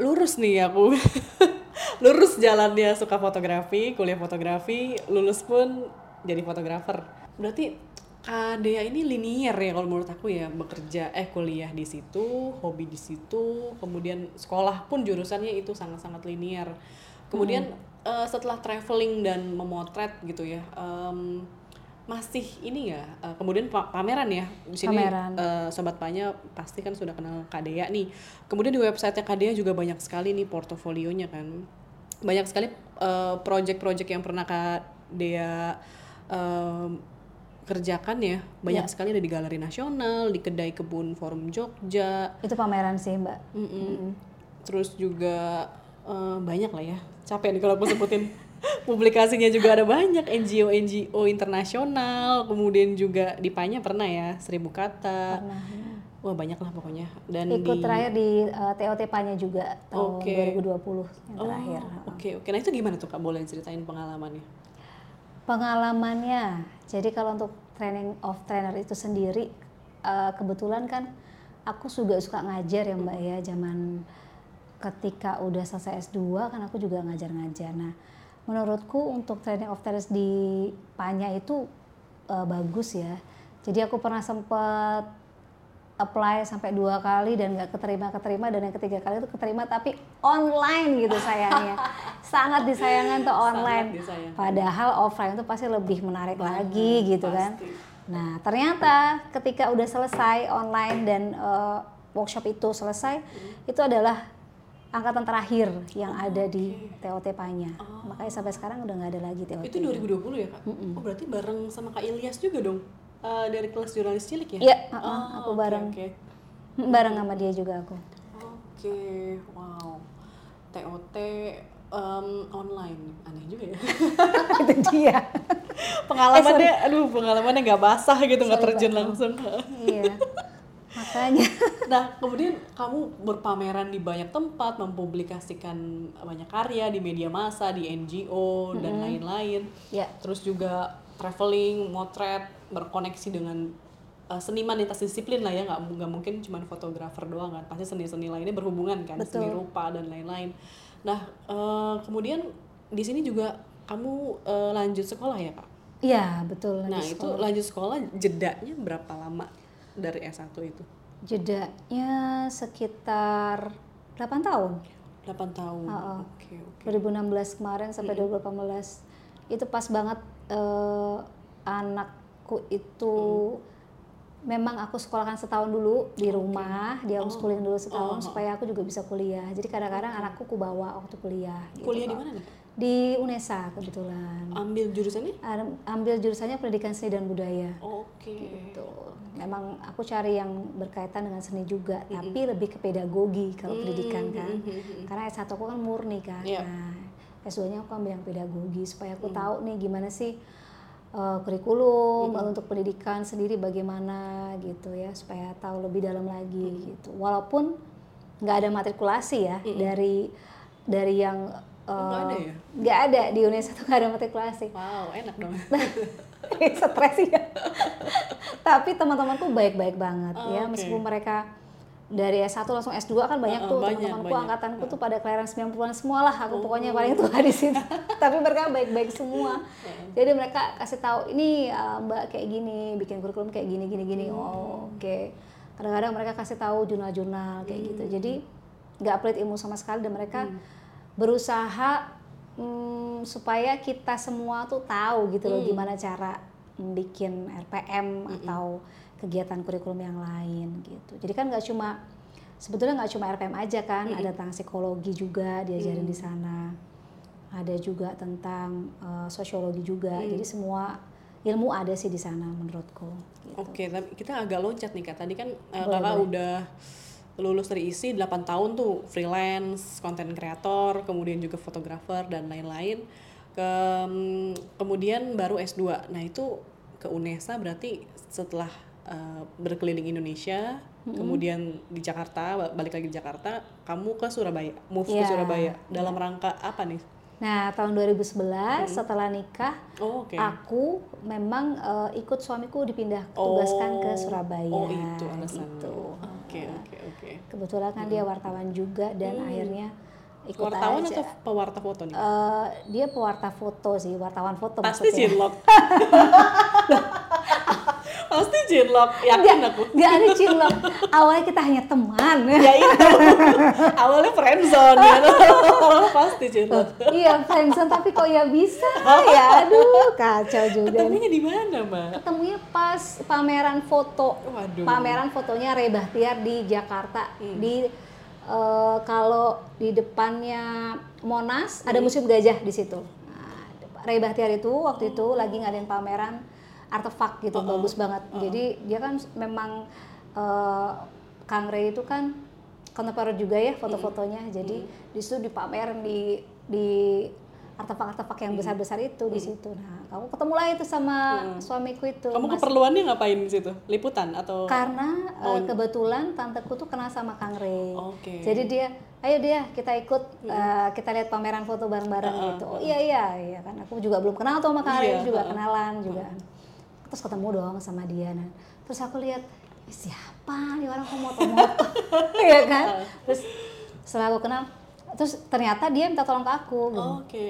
lurus nih aku. lurus jalannya suka fotografi, kuliah fotografi, lulus pun jadi fotografer. Berarti Kak Dea ini linear ya kalau menurut aku ya bekerja eh kuliah di situ, hobi di situ, kemudian sekolah pun jurusannya itu sangat-sangat linear. Kemudian eh, setelah traveling dan memotret gitu ya, em, masih ini ya uh, kemudian pa- pameran ya di sini Pameran. uh, sobat Panya pasti kan sudah kenal Kadea nih kemudian di websitenya Kadea juga banyak sekali nih portofolionya kan banyak sekali uh, project-project yang pernah Kadea um, kerjakan ya banyak Ya. sekali ada di Galeri Nasional di Kedai Kebun Forum Jogja Itu pameran sih, Mbak. Mm-mm. terus juga eh, banyak lah ya capek nih kalau aku sebutin publikasinya juga ada banyak NGO NGO internasional kemudian juga di Panya pernah ya seribu kata Pernah. ya. wah banyak lah pokoknya dan Ikut di terakhir di uh, TOT Panya juga tahun Oke. 2020 yang Oh, terakhir. oke oke nah itu gimana tuh kak boleh ceritain pengalamannya Pengalamannya, jadi kalau untuk training of trainer itu sendiri, eh, kebetulan kan aku juga suka ngajar ya Mbak ya, zaman ketika udah selesai S2 kan aku juga ngajar-ngajar. Nah, menurutku untuk training of trainers di Panya itu eh, bagus ya. Jadi aku pernah sempat apply sampai dua kali dan nggak keterima keterima dan yang ketiga kali itu keterima tapi online gitu sayangnya. Sangat disayangkan tuh online. disayangkan. padahal offline itu pasti lebih menarik lagi gitu kan. pasti. nah ternyata ketika udah selesai online dan eh, workshop itu selesai itu adalah angkatan terakhir yang ada di TOT Panya makanya sampai sekarang udah nggak ada lagi TOT itu 2020 ya kak? Oh berarti bareng sama kak Ilyas juga dong Eh, dari kelas jurnalis cilik ya? Iya, uh-uh, Oh, aku bareng. oke. Bareng sama dia juga aku. Oke, wow. TOT em, online, aneh juga ya. itu dia. Pengalamannya, aduh pengalamannya nggak basah gitu, nggak terjun langsung. iya makanya. Nah, kemudian kamu berpameran di banyak tempat, mempublikasikan banyak karya di media massa, di NGO dan lain-lain. ya Terus juga traveling, motret, berkoneksi dengan uh, seniman lintas disiplin lah ya, nggak nggak mungkin cuma fotografer doang kan, pasti seni-seni lainnya berhubungan kan, Betul. seni rupa dan lain-lain. Nah, uh, kemudian di sini juga kamu uh, lanjut sekolah ya kak? iya betul Nah lanjut itu lanjut sekolah jedanya berapa lama dari S1 itu? jedanya sekitar 8 tahun 8 tahun. Oh, oh. Oke oke. 2016 kemarin sampai 2018 itu pas banget eh, anakku itu memang aku sekolahkan setahun dulu di rumah dia homeschooling dulu setahun supaya aku juga bisa kuliah jadi kadang-kadang anakku ku bawa waktu kuliah gitu Kuliah di mana nih? di UNESA kebetulan Ambil jurusannya? Am- ambil jurusannya pendidikan seni dan budaya Oke. gitu. Memang aku cari yang berkaitan dengan seni juga, tapi lebih ke pedagogi kalau pendidikan kan. Karena S1 aku kan murni kan. Iya. Nah, S2-nya aku ambil yang pedagogi supaya aku tahu nih gimana sih uh, kurikulum lalu untuk pendidikan sendiri bagaimana gitu ya, supaya tahu lebih dalam lagi gitu. Walaupun nggak ada matrikulasi ya dari dari yang Oh, nggak uh, ada ya? nggak ada di UNESA tuh nggak ada matrikulasi Wow enak dong. stres ya. Tapi teman-temanku baik-baik banget Oh, ya, oke. meskipun mereka dari S1 langsung S2 kan banyak Uh-uh, tuh teman-temanku. Oh. angkatanku tuh pada kelahiran 90-an semua lah. Aku pokoknya paling tua di situ. Tapi mereka baik-baik semua. Jadi mereka kasih tahu ini uh, Mbak kayak gini, bikin kurikulum kayak gini gini gini. Hmm. Oh, oke. Kadang-kadang mereka kasih tahu jurnal-jurnal kayak gitu. Hmm. Jadi nggak pelit ilmu sama sekali dan mereka berusaha mm, supaya kita semua tuh tahu gitu Hmm. loh gimana cara bikin RPM atau kegiatan kurikulum yang lain gitu. Jadi kan nggak cuma sebetulnya nggak cuma RPM aja kan, ada tentang psikologi juga diajarin di sana. Ada juga tentang eh, sosiologi juga. Jadi semua ilmu ada sih di sana menurutku. Gitu. Oke, tapi kita agak loncat nih kak. Tadi kan Boleh, kakak boleh. udah lulus dari ISI 8 tahun tuh freelance, konten kreator, kemudian juga fotografer dan lain-lain. Ke- kemudian baru S2. Nah itu ke UNESA berarti setelah eh, berkeliling Indonesia, kemudian di Jakarta, ba- balik lagi di Jakarta, kamu ke Surabaya, move ke Iya, Surabaya. Dalam rangka apa nih? Nah, tahun 2011 setelah nikah Oh, oke. Aku memang eh, ikut suamiku dipindah tugaskan ke Surabaya. Oh, itu alasannya. gitu. Oke, oke, oke. Kebetulan kan dia wartawan juga dan akhirnya ikut Wartawan aja. atau pewarta foto nih? Eh, dia pewarta foto sih, wartawan foto Pasti maksudnya. cilok. Pasti cinlok, yakin aku. Gak ada cinlok. Awalnya kita hanya teman. ya itu. Awalnya friendzone ya. Pasti cinlok. iya friendzone tapi kok ya bisa ya aduh kacau juga. Ketemunya di mana, Mbak? ketemunya pas pameran foto Waduh. pameran fotonya Ray Bahtiar di Jakarta Hmm. di eh, kalau di depannya Monas ada Hmm. museum gajah di situ nah, Ray Bahtiar itu waktu itu lagi ngadain pameran artefak gitu Oh, bagus banget jadi dia kan memang eh, Kang Ray itu kan kontemporer juga ya foto-fotonya Hmm. jadi di situ dipamerin di di artefak-artefak yang Hmm. besar-besar itu di situ. Nah, kamu ketemu lah itu sama suamiku itu. Kamu Mas- keperluannya ngapain di situ? Liputan atau karena eh, kebetulan tanteku tuh kenal sama Kang Rey. Oke. Jadi dia, ayo dia kita ikut eh, kita lihat pameran foto bareng-bareng gitu. Oh iya iya iya kan. Aku juga belum kenal tuh sama Kang Rey Iya, juga heeh. kenalan juga. Terus ketemu dong sama dia. Nah, terus aku lihat "Ih, siapa nih orang kok moto-moto, Iya kan? Terus setelah aku kenal, terus ternyata dia minta tolong ke aku. gitu. Oke.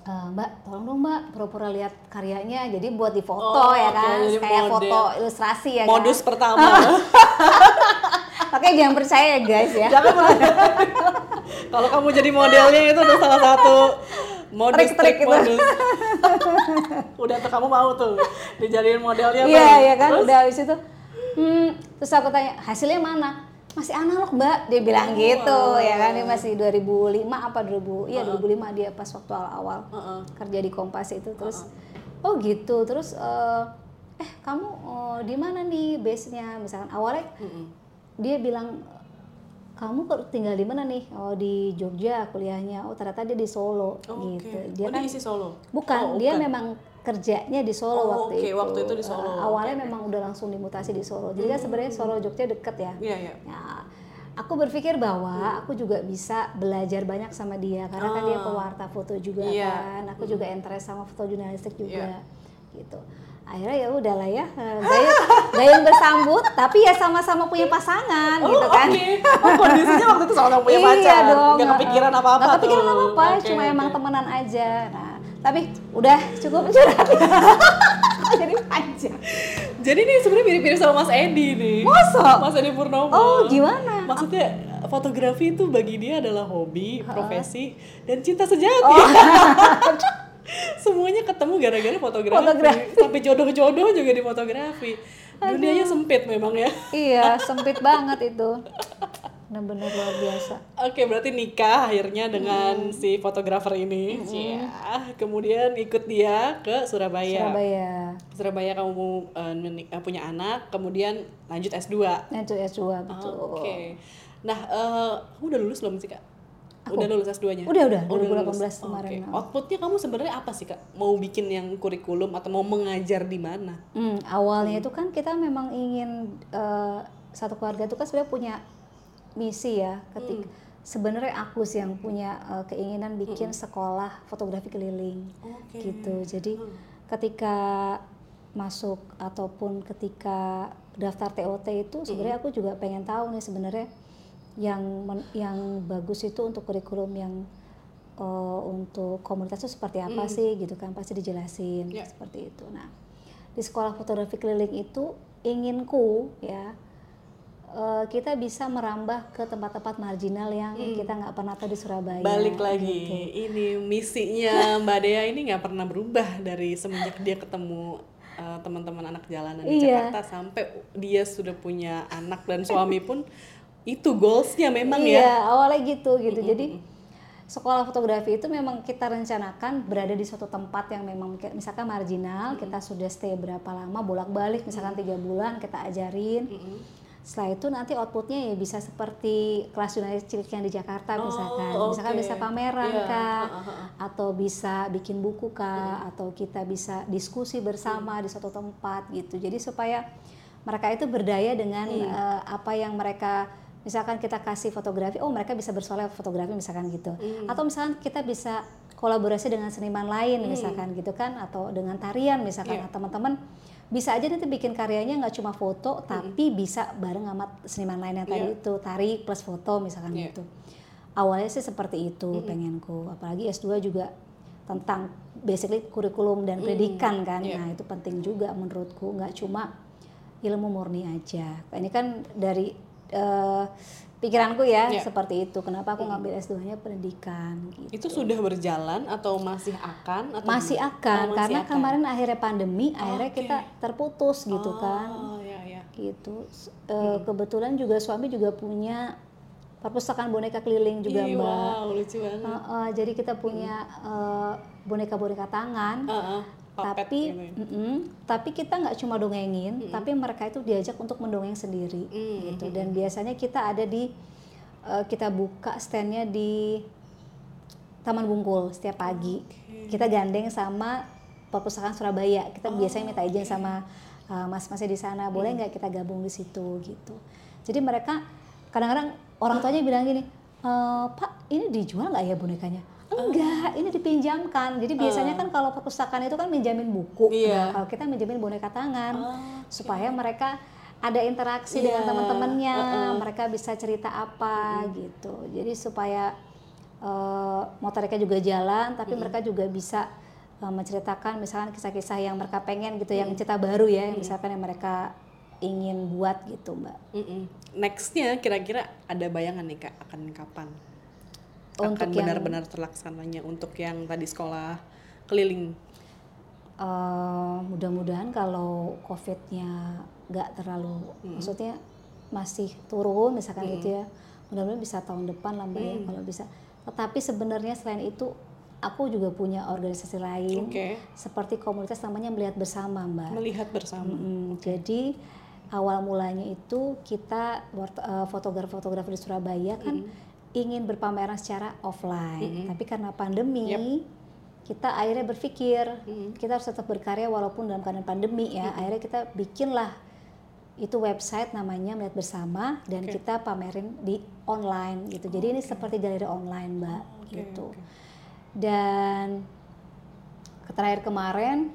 Eh, mbak, tolong dong mbak, pura-pura lihat karyanya, jadi buat di foto Oh, ya kan, jadi kayak model. foto ilustrasi ya Modus kan. pertama. Makanya jangan percaya ya guys ya. Jangan Kalau kamu jadi modelnya itu udah salah satu modus trik gitu. modus. udah tuh kamu mau tuh dijadiin modelnya Iya tuh. ya kan, Terus? udah habis itu, hmm, terus aku tanya hasilnya mana? Masih analog mbak, dia bilang gitu ya kan, dia masih 2005 apa 2000, iya 2005 dia pas waktu awal-awal Heeh. kerja di Kompas itu terus, oh gitu, terus eh, eh kamu oh, di mana nih base-nya? Misalkan awalnya Mm-mm. dia bilang kamu kok tinggal di mana nih? Oh di Jogja kuliahnya. Oh ternyata dia di Solo Oke. gitu. Dia oh, kan di isi Solo. bukan, Oh, dia bukan. memang kerjanya di Solo Oh, waktu oke, itu. waktu itu di Solo. Uh, awalnya memang udah langsung dimutasi di Solo. Jadi kan sebenarnya Solo Jogja deket ya. Iya, iya. Ya, aku berpikir bahwa aku juga bisa belajar banyak sama dia karena kan dia Ah. pewarta foto juga Iya. kan. Aku juga interest sama foto jurnalistik juga. Iya. Gitu. Akhirnya ya udahlah ya, eh, gayung, gayung bersambut, tapi ya sama-sama punya pasangan Oh, gitu kan. oke. Oh, kondisinya waktu itu sama punya iya pacar. dong. Gak kepikiran apa-apa Nggak kepikiran apa-apa, Oke, cuma oke. emang temenan aja. Nah, tapi udah cukup curhat. Jadi panjang. Jadi ini sebenarnya mirip-mirip sama Mas Edi nih. Masa? Mas Edi Purnomo. Oh, gimana? Maksudnya fotografi itu bagi dia adalah hobi, profesi, dan cinta sejati. Oh. Semuanya ketemu gara-gara fotografi. Fotografi. Sampai jodoh-jodoh juga di fotografi. Dunianya sempit memang ya. iya, sempit banget itu. Bener-bener luar biasa. Oke, berarti nikah akhirnya dengan Hmm. si fotografer ini. Ya, kemudian ikut dia ke Surabaya. Surabaya. Surabaya kamu eh, punya anak, kemudian lanjut S2. Nah, itu S2 betul. Oke. Nah, eh, kamu udah lulus belum sih, Kak? Udah lulus S2-nya? Udah, udah, Oh, 2018 lulus. kemarin. Oke. Outputnya kamu sebenarnya apa sih, Kak? Mau bikin yang kurikulum atau mau mengajar di mana? Hmm, awalnya itu kan kita memang ingin eh, satu keluarga itu kan sebenarnya punya misi ya. Ketika sebenarnya aku sih yang punya eh, keinginan bikin sekolah fotografi keliling. Oke. gitu jadi ketika masuk ataupun ketika daftar TOT itu sebenarnya aku juga pengen tahu nih sebenarnya yang men- yang bagus itu untuk kurikulum yang eh, untuk komunitas itu seperti apa sih gitu kan pasti dijelasin Ya. seperti itu nah di sekolah fotografi keliling itu inginku ya eh, kita bisa merambah ke tempat-tempat marginal yang kita nggak pernah tahu di Surabaya Balik lagi, gitu. ini misinya Mbak Dea ini nggak pernah berubah dari semenjak dia ketemu eh, teman-teman anak jalanan di Iya. Jakarta sampai dia sudah punya anak dan suami pun itu goalsnya memang iya, ya. awalnya gitu gitu. Jadi sekolah fotografi itu memang kita rencanakan berada di suatu tempat yang memang misalkan marginal, kita sudah stay berapa lama bolak-balik misalkan tiga bulan kita ajarin. Setelah itu nanti outputnya ya bisa seperti kelas jurnalis cilik yang di Jakarta Oh, misalkan, misalkan oke. bisa pameran Iya, kah, ha-ha. atau bisa bikin buku kah, atau kita bisa diskusi bersama di suatu tempat gitu. Jadi supaya mereka itu berdaya dengan eh, apa yang mereka misalkan kita kasih fotografi, oh mereka bisa bersoleh fotografi misalkan gitu. Atau misalkan kita bisa kolaborasi dengan seniman lain misalkan gitu kan, atau dengan tarian misalkan Iya. Nah, teman-teman bisa aja nanti bikin karyanya nggak cuma foto tapi bisa bareng sama seniman lain yang tadi Iya. itu tari plus foto misalkan Iya. gitu awalnya sih seperti itu pengenku apalagi S2 juga tentang basically kurikulum dan pendidikan kan Iya. nah itu penting juga menurutku nggak cuma ilmu murni aja. Ini kan dari eh, pikiranku ya Ya. seperti itu. Kenapa aku ngambil S2-nya pendidikan gitu. Itu sudah berjalan atau masih akan atau Masih akan Oh, masih karena akan. kemarin akhirnya pandemi, akhirnya Oke. kita terputus gitu kan. Oh, ya ya. Gitu. S- eh, kebetulan juga suami juga punya perpustakaan boneka keliling juga, Ih, Mbak. Wow, lucu banget. Eh, eh, jadi kita punya eh, boneka-boneka tangan. Heeh, puppet tapi ya. mm-mm, tapi kita nggak cuma dongengin tapi mereka itu diajak untuk mendongeng sendiri Mm, gitu. dan biasanya kita ada di eh, kita buka standnya di Taman Bungkul setiap pagi. Kita gandeng sama perpustakaan Surabaya. Kita biasanya minta izin sama eh, mas-masnya di sana. Boleh nggak kita gabung di situ gitu. Jadi mereka kadang-kadang orang tuanya bilang gini "Eh, Pak ini dijual nggak ya bonekanya enggak ini dipinjamkan. Jadi biasanya kan kalau perpustakaan itu kan minjamin buku. Iya. Nah, kalau kita minjamin boneka tangan Oh, supaya mereka ada interaksi Iya, dengan teman-temannya uh-uh. mereka bisa cerita apa gitu. Jadi supaya eh, motorika juga jalan tapi mereka juga bisa eh, menceritakan misalkan kisah-kisah yang mereka pengen gitu yang cerita baru ya yang misalkan yang mereka ingin buat gitu mbak. Mm-mm. Nextnya kira-kira ada bayangan nih kak akan kapan? Untuk akan benar-benar terlaksananya untuk yang tadi sekolah keliling. Eh, mudah-mudahan kalau covidnya nggak terlalu maksudnya masih turun misalkan gitu ya mudah-mudahan bisa tahun depan lah mbak ya kalau bisa. Tetapi sebenarnya selain itu aku juga punya organisasi lain Oke. seperti komunitas namanya melihat bersama mbak. Melihat bersama. Mm, jadi awal mulanya itu kita eh, fotografer-fotografer di Surabaya kan ingin berpameran secara offline, tapi karena pandemi kita akhirnya berpikir kita harus tetap berkarya walaupun dalam keadaan pandemi ya. Akhirnya kita bikinlah itu website namanya melihat bersama dan Oke. kita pamerin di online gitu. Jadi ini seperti galeri online mbak Oke, gitu. oke. Dan terakhir kemarin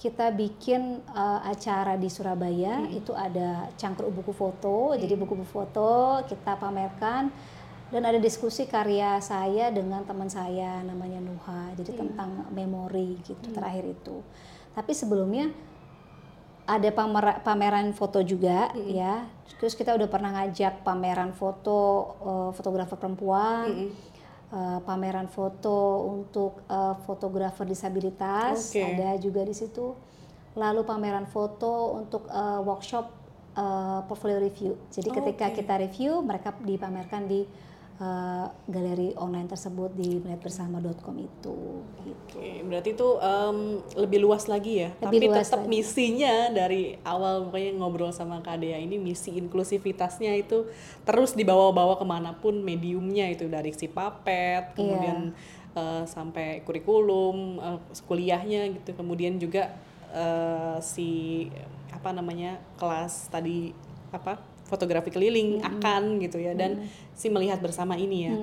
kita bikin uh, acara di Surabaya. Itu ada cangkruk buku foto. Jadi buku-buku foto kita pamerkan dan ada diskusi karya saya dengan teman saya namanya Nuha jadi tentang memori gitu terakhir itu. Tapi sebelumnya ada pamera- pameran foto juga ya. Terus kita udah pernah ngajak pameran foto uh, fotografer perempuan uh, pameran foto untuk uh, fotografer disabilitas Oke. ada juga di situ. Lalu pameran foto untuk uh, workshop uh, portfolio review. Jadi ketika Oke. kita review mereka dipamerkan di uh, galeri online tersebut di melihatbersama.com itu gitu. Oke, berarti itu em, lebih luas lagi ya. Lebih Tapi luas tetap lagi. misinya dari awal pokoknya ngobrol sama Kak Dea ini misi inklusivitasnya itu terus dibawa-bawa ke mana pun mediumnya itu dari si papet, kemudian eh, sampai kurikulum, eh, kuliahnya gitu, kemudian juga eh, si apa namanya kelas tadi apa fotografi keliling akan gitu ya dan si melihat bersama ini ya.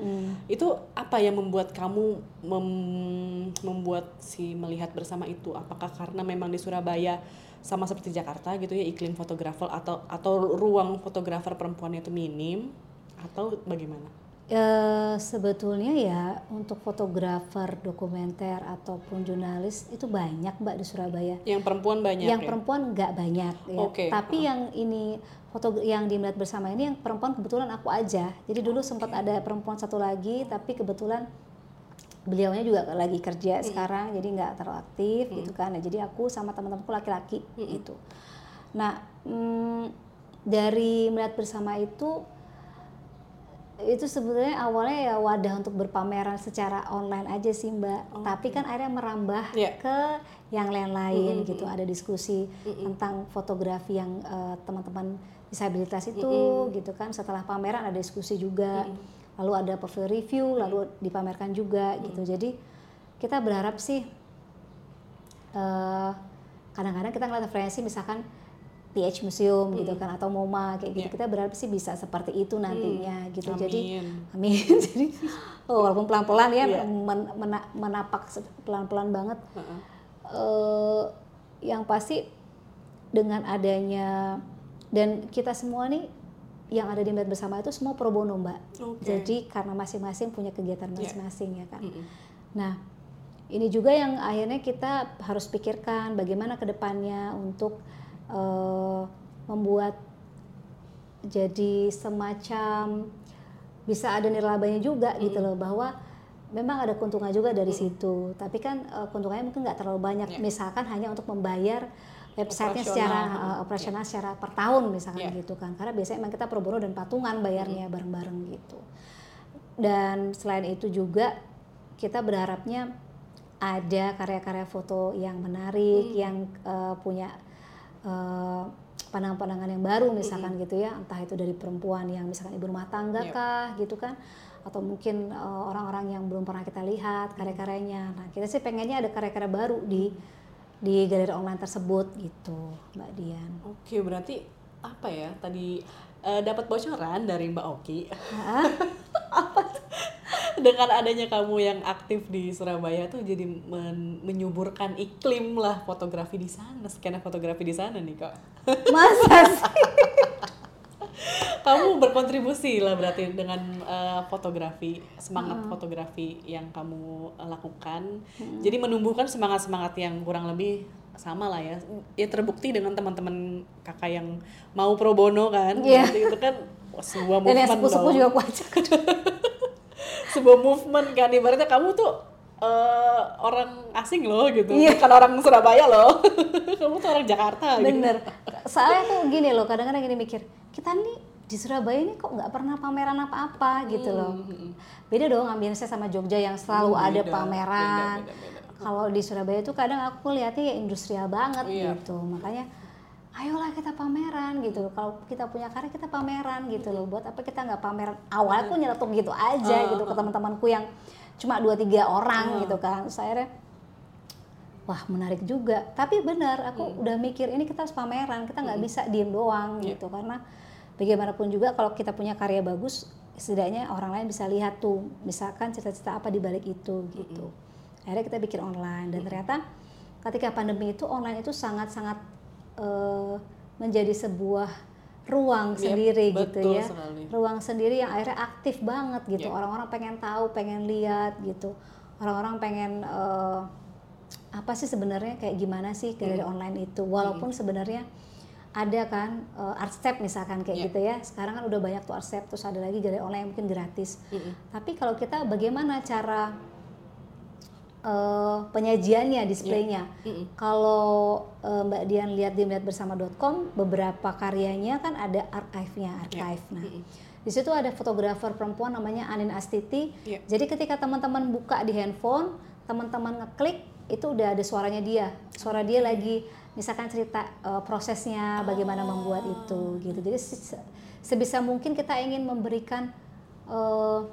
Itu apa yang membuat kamu mem- membuat si melihat bersama itu? Apakah karena memang di Surabaya sama seperti Jakarta gitu ya iklim fotografer atau atau ruang fotografer perempuan itu minim atau bagaimana? Eh, sebetulnya ya untuk fotografer dokumenter ataupun jurnalis itu banyak mbak di Surabaya. yang perempuan banyak yang ya? perempuan nggak banyak ya. Oke, Tapi yang ini foto yang dimelihat bersama ini yang perempuan kebetulan aku aja. Jadi dulu sempat ada perempuan satu lagi tapi kebetulan beliaunya juga lagi kerja sekarang jadi nggak terlalu aktif gitu kan. Nah, jadi aku sama teman-temanku laki-laki gitu. Nah, mm, dari melihat bersama itu itu sebetulnya awalnya ya wadah untuk berpameran secara online aja sih mbak. Tapi kan akhirnya merambah Iya. ke yang lain-lain gitu. ada diskusi tentang fotografi yang eh, teman-teman disabilitas itu gitu kan. Setelah pameran ada diskusi juga lalu ada profil review lalu dipamerkan juga gitu. Jadi kita berharap sih eh, kadang-kadang kita ngeliat referensi misalkan TH Museum gitu kan atau MoMA kayak gitu. Kita berharap sih bisa seperti itu nantinya gitu. Jadi Amin. amin. Jadi oh, walaupun pelan-pelan ya Iya. men- mena- menapak pelan-pelan banget. Heeh. eh yang pasti dengan adanya dan kita semua nih yang ada di Melihat Bersama itu semua pro bono mbak Oke. jadi karena masing-masing punya kegiatan Iya. masing-masing ya kan Mm-mm. Nah, ini juga yang akhirnya kita harus pikirkan bagaimana ke depannya untuk eh, membuat jadi semacam bisa ada nirlabanya juga gitu loh bahwa memang ada keuntungan juga dari situ tapi kan uh, keuntungannya mungkin nggak terlalu banyak Yeah. misalkan hanya untuk membayar websitenya secara Hmm. uh, operasional secara per tahun misalkan Yeah. gitu kan. Karena biasanya emang kita pro bono dan patungan bayarnya bareng-bareng gitu. Dan selain itu juga kita berharapnya ada karya-karya foto yang menarik yang uh, punya uh, pandangan-pandangan yang baru misalkan gitu ya. Entah itu dari perempuan yang misalkan ibu rumah tangga Yep. kah gitu kan. Atau mungkin uh, orang-orang yang belum pernah kita lihat karya-karyanya. Nah kita sih pengennya ada karya-karya baru di di galeri online tersebut gitu mbak Dian. Oke, berarti apa ya tadi eh, dapat bocoran dari Mbak Oki. Dengan adanya kamu yang aktif di Surabaya tuh jadi men- menyuburkan iklim lah fotografi di sana, skena fotografi di sana nih kak. masa sih Kamu berkontribusi lah berarti dengan eh, fotografi, semangat fotografi yang kamu lakukan. Jadi menumbuhkan semangat-semangat yang kurang lebih sama lah ya. Ya terbukti dengan teman-teman kakak yang mau pro bono kan. Iya. Berarti itu kan sebuah dan yang movement dong. juga kuajak sebuah movement kan ibaratnya kamu tuh eh, orang asing loh gitu. Iya. bukan orang Surabaya loh. Kamu tuh orang Jakarta gitu. bener. Soalnya tuh gini loh kadang-kadang gini mikir kita nih di Surabaya ini kok nggak pernah pameran apa-apa? gitu loh. Beda dong ambience sama Jogja yang selalu Hmm, ada beda, pameran. Beda, beda, beda. kalau di Surabaya tuh kadang aku lihatnya ya industrial banget Iya. gitu. Makanya ayolah kita pameran gitu loh. Kalau kita punya karya kita pameran gitu loh. Buat apa kita nggak pameran? Awalnya aku nyeletuk gitu aja Ah, gitu ke teman-temanku yang cuma dua tiga orang gitu kan. Terus akhirnya wah menarik juga. Tapi benar aku udah mikir ini kita harus pameran kita nggak bisa diem doang Iya. gitu. Karena bagaimanapun juga kalau kita punya karya bagus setidaknya orang lain bisa lihat tuh misalkan cita-cita apa di balik itu gitu. Akhirnya kita bikin online. Dan ternyata ketika pandemi itu online itu sangat-sangat eh, menjadi sebuah ruang Yep, sendiri gitu betul ya sekali. ruang sendiri yang akhirnya aktif banget gitu Yep. orang-orang pengen tahu pengen lihat gitu orang-orang pengen eh, apa sih sebenarnya kayak gimana sih Hmm. online itu walaupun sebenarnya ada kan uh, art step misalkan kayak Iya. gitu ya sekarang kan udah banyak tuh art step terus ada lagi galeri online yang mungkin gratis Mm-mm. tapi kalau kita bagaimana cara uh, penyajiannya displaynya. Mm-mm. kalau uh, Mbak Dian lihat di melihatbersama.com beberapa karyanya kan ada archive-nya archive. Nah di situ ada fotografer perempuan namanya Anin Astiti. Iya. jadi ketika teman-teman buka di handphone teman-teman ngeklik itu udah ada suaranya dia. Suara dia lagi misalkan cerita uh, prosesnya bagaimana membuat itu gitu. Jadi se- sebisa mungkin kita ingin memberikan uh,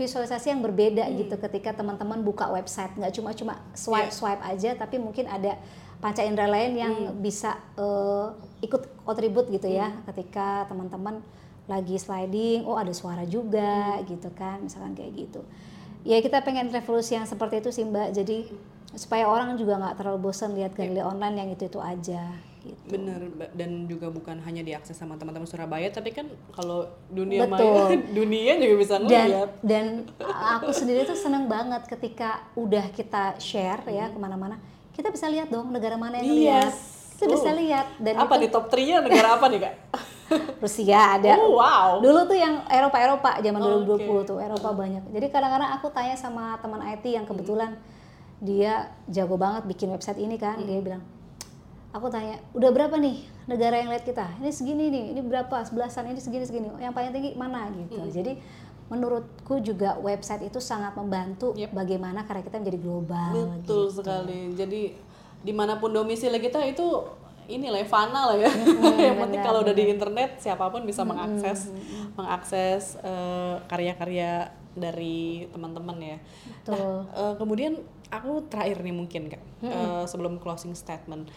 visualisasi yang berbeda gitu ketika teman-teman buka website. Nggak cuma cuma swipe Iya. swipe aja tapi mungkin ada panca indera lain yang bisa uh, ikut kontribut gitu ya ketika teman-teman lagi sliding oh ada suara juga gitu kan misalkan kayak gitu. Ya kita pengen revolusi yang seperti itu sih mbak. Jadi supaya orang juga nggak terlalu bosan lihat galeri online yang itu itu aja gitu Bener, dan juga bukan hanya diakses sama teman-teman Surabaya, tapi kan kalau dunia Betul. maya, dunia juga bisa dan ngeliat. dan aku sendiri tuh seneng banget ketika udah kita share ya ke mana-mana kita bisa lihat dong negara mana yang lihat Yes. kita bisa Oh. lihat dan apa itu di top 3-nya negara apa nih, Kak? Rusia ada Oh, wow. dulu tuh yang Eropa Eropa zaman Oh, 2020 tuh Eropa banyak jadi kadang-kadang aku tanya sama teman IT yang kebetulan dia jago banget bikin website ini kan dia bilang aku tanya udah berapa nih negara yang lihat kita ini segini nih ini berapa sebelasan ini segini segini yang paling tinggi mana gitu jadi menurutku juga website itu sangat membantu Yep. bagaimana karya kita menjadi global Betul gitu. sekali. Jadi di mana pun domisili kita itu inilah ya, fana lah ya. yang penting kalau udah di internet siapa pun bisa mengakses mengakses eh, karya-karya dari teman-teman ya. Betul. Nah, eh, kemudian aku terakhir nih mungkin kak eh, sebelum closing statement,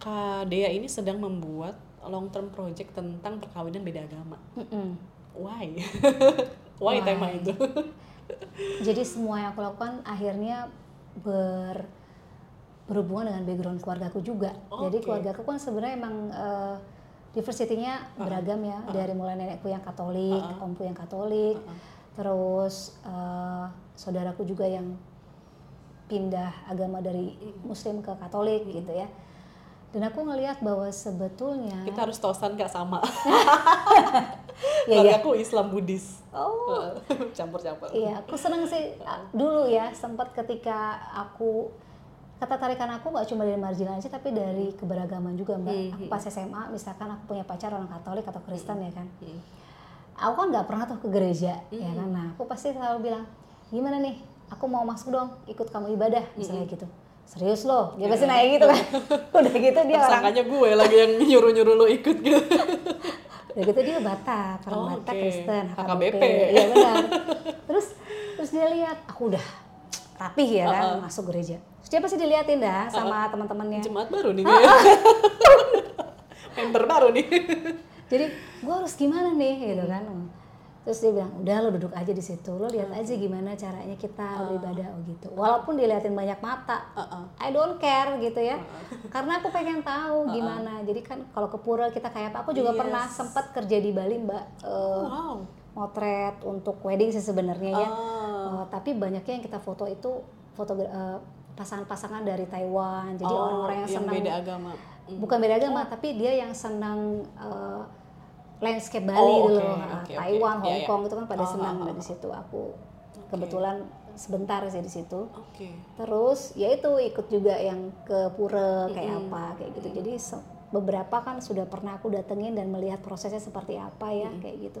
Kak Dea ini sedang membuat long term project tentang perkawinan beda agama. Mm-mm. Why? Why tema Why? itu? jadi semua yang aku lakukan akhirnya ber berhubungan dengan background keluargaku juga. Jadi Oke. keluargaku kan sebenarnya emang eh, diversity-nya beragam ya, dari mulai nenekku yang Katolik, omku yang Katolik, terus eh, saudaraku juga yang pindah agama dari Muslim ke Katolik gitu ya. Dan aku ngelihat bahwa sebetulnya Kita harus tosan gak sama. ya ya. aku Islam Buddhis. oh. Campur-campur. iya aku seneng sih dulu ya sempat ketika aku kata tarikan aku nggak cuma dari marginal aja tapi dari keberagaman juga mbak. Hmm, aku pas SMA misalkan aku punya pacar orang Katolik atau Kristen ya kan. Hmm. aku kan nggak pernah tuh ke gereja ya kan. Nah aku pasti selalu bilang gimana nih? Aku mau masuk dong ikut kamu ibadah misalnya gitu serius loh dia pasti nanya gitu kan? Udah gitu dia orang Tersangkanya gue lagi yang nyuruh-nyuruh lo ikut gitu. udah gitu dia Batak orang Oh, Batak oke. Kristen HKBP. iya benar. Terus terus dia lihat aku udah rapih ya kan masuk gereja. Terus dia pasti diliatin dah sama teman-temannya. Jemaat baru nih dia. Member baru nih. jadi gua harus gimana nih? Gitu kan terus dia bilang udah lo duduk aja di situ lo lihat aja gimana caranya kita beribadah oh gitu walaupun diliatin banyak mata Uh-uh. I don't care gitu ya karena aku pengen tahu gimana jadi kan kalau ke pura kita kayak apa aku juga pernah sempat kerja di Bali mbak Eh, Wow. motret untuk wedding sih sebenarnya ya. Eh, tapi banyaknya yang kita foto itu foto eh, pasangan-pasangan dari Taiwan jadi Oh, orang-orang yang senang beda agama. Mm. bukan beda agama tapi dia yang senang eh, landscape Bali Oh, dulu. oke, Eh, oke, Taiwan oke. Hong Iya, Kong iya. itu kan pada Oh, senang oh, nah, di situ. Aku kebetulan sebentar sih di situ. Oke. terus ya itu ikut juga yang ke pura kayak apa kayak gitu. Jadi beberapa kan sudah pernah aku datengin dan melihat prosesnya seperti apa ya kayak gitu.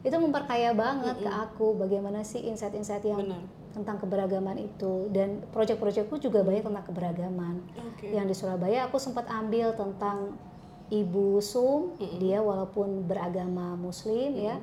Itu memperkaya banget ke aku bagaimana sih insight-insight yang Benar. tentang keberagaman itu. Dan proyek-proyekku juga banyak tentang keberagaman. Oke. yang di Surabaya aku sempat ambil tentang Ibu Sum dia walaupun beragama Muslim ya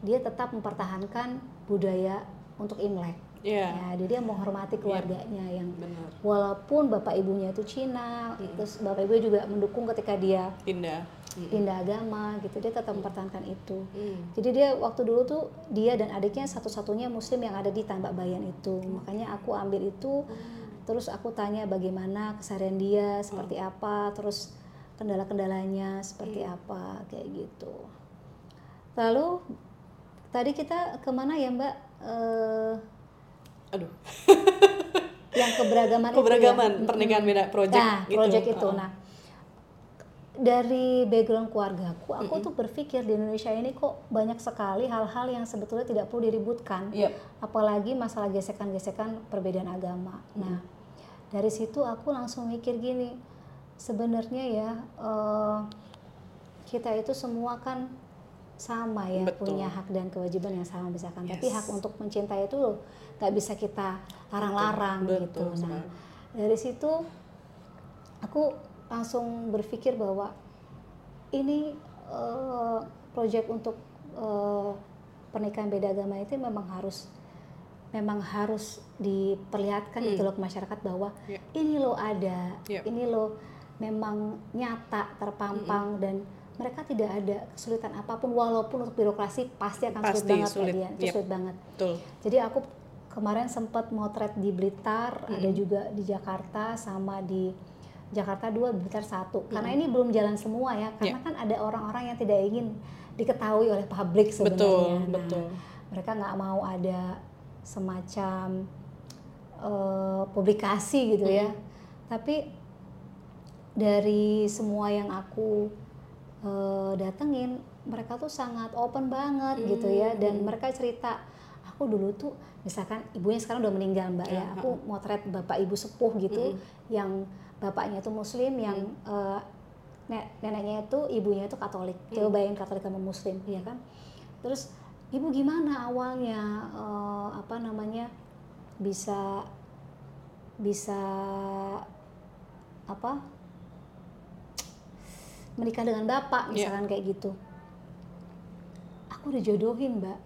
dia tetap mempertahankan budaya untuk Imlek. Iya. ya jadi dia menghormati keluarganya yang Benar. walaupun bapak ibunya itu Cina terus bapak ibu juga mendukung ketika dia Pindah. pindah agama gitu dia tetap mempertahankan itu. Hmm. jadi dia waktu dulu tuh dia dan adiknya satu-satunya muslim yang ada di Tambak Bayan itu. Makanya aku ambil itu terus aku tanya bagaimana keseharian dia seperti apa terus kendala-kendalanya seperti apa kayak gitu lalu tadi kita ke mana ya mbak Eh, Aduh. yang keberagaman, Keberagaman, itu ya? pernikahan beda project nah gitu. project itu Uh-uh. nah dari background keluargaku aku Hmm. tuh berpikir di Indonesia ini kok banyak sekali hal-hal yang sebetulnya tidak perlu diributkan Yep. apalagi masalah gesekan-gesekan perbedaan agama Hmm. nah dari situ aku langsung mikir gini sebenarnya ya eh, kita itu semua kan sama ya Betul. punya hak dan kewajiban yang sama misalkan tapi Yes. hak untuk mencintai itu loh nggak bisa kita larang-larang Betul, gitu betul nah dari situ aku langsung berpikir bahwa ini eh, proyek untuk eh, pernikahan beda agama itu memang harus memang harus diperlihatkan gitu loh ke masyarakat bahwa Ya. ini loh ada Ya. ini loh memang nyata terpampang dan mereka tidak ada kesulitan apa pun walaupun untuk birokrasi pasti akan sulit Pasti banget sulit. kalian itu Yep. sulit banget Betul. jadi aku kemarin sempat motret di Blitar, ada juga di Jakarta sama di Jakarta dua, Blitar satu. Karena ini belum jalan semua ya, karena kan ada orang-orang yang tidak ingin diketahui oleh publik sebenarnya. Betul, Nah, betul. Mereka nggak mau ada semacam eh, publikasi gitu ya. Tapi dari semua yang aku eh, datengin, mereka tuh sangat open banget gitu ya, dan mereka cerita aku dulu tuh misalkan ibunya sekarang udah meninggal mbak ya, aku motret bapak ibu sepuh gitu, yang bapaknya itu muslim, yang ne- neneknya itu ibunya itu katolik, coba bayangin katolik sama muslim, ya kan? Terus ibu gimana awalnya eh, apa namanya bisa bisa apa menikah dengan bapak misalkan kayak gitu aku dijodohin mbak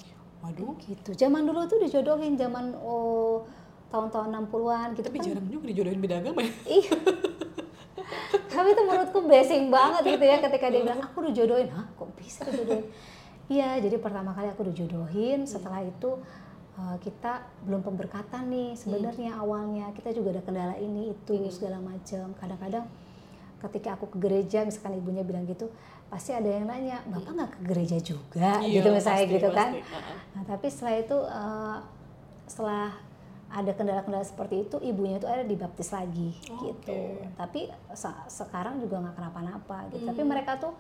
Waduh. gitu zaman dulu tuh dijodohin zaman oh tahun-tahun 60-an gitu Tapi kan jarang juga dijodohin beda agama ya. Iya. Tapi itu menurutku blessing banget gitu ya ketika dia bilang aku dijodohin. Hah, kok bisa dijodohin? Iya, jadi pertama kali aku dijodohin, setelah itu eh, kita belum pemberkatan nih sebenarnya awalnya. Kita juga ada kendala ini itu segala macam. Kadang-kadang ketika aku ke gereja misalkan ibunya bilang gitu, pasti ada yang nanya, "Bapak nggak ke gereja juga?" Iya, gitu misalnya pasti, gitu kan. pasti. Nah, tapi setelah itu eh, setelah ada kendala-kendala seperti itu ibunya itu ada dibaptis lagi Oh, gitu tapi sa- sekarang juga nggak kenapa-napa gitu Hmm. tapi mereka tuh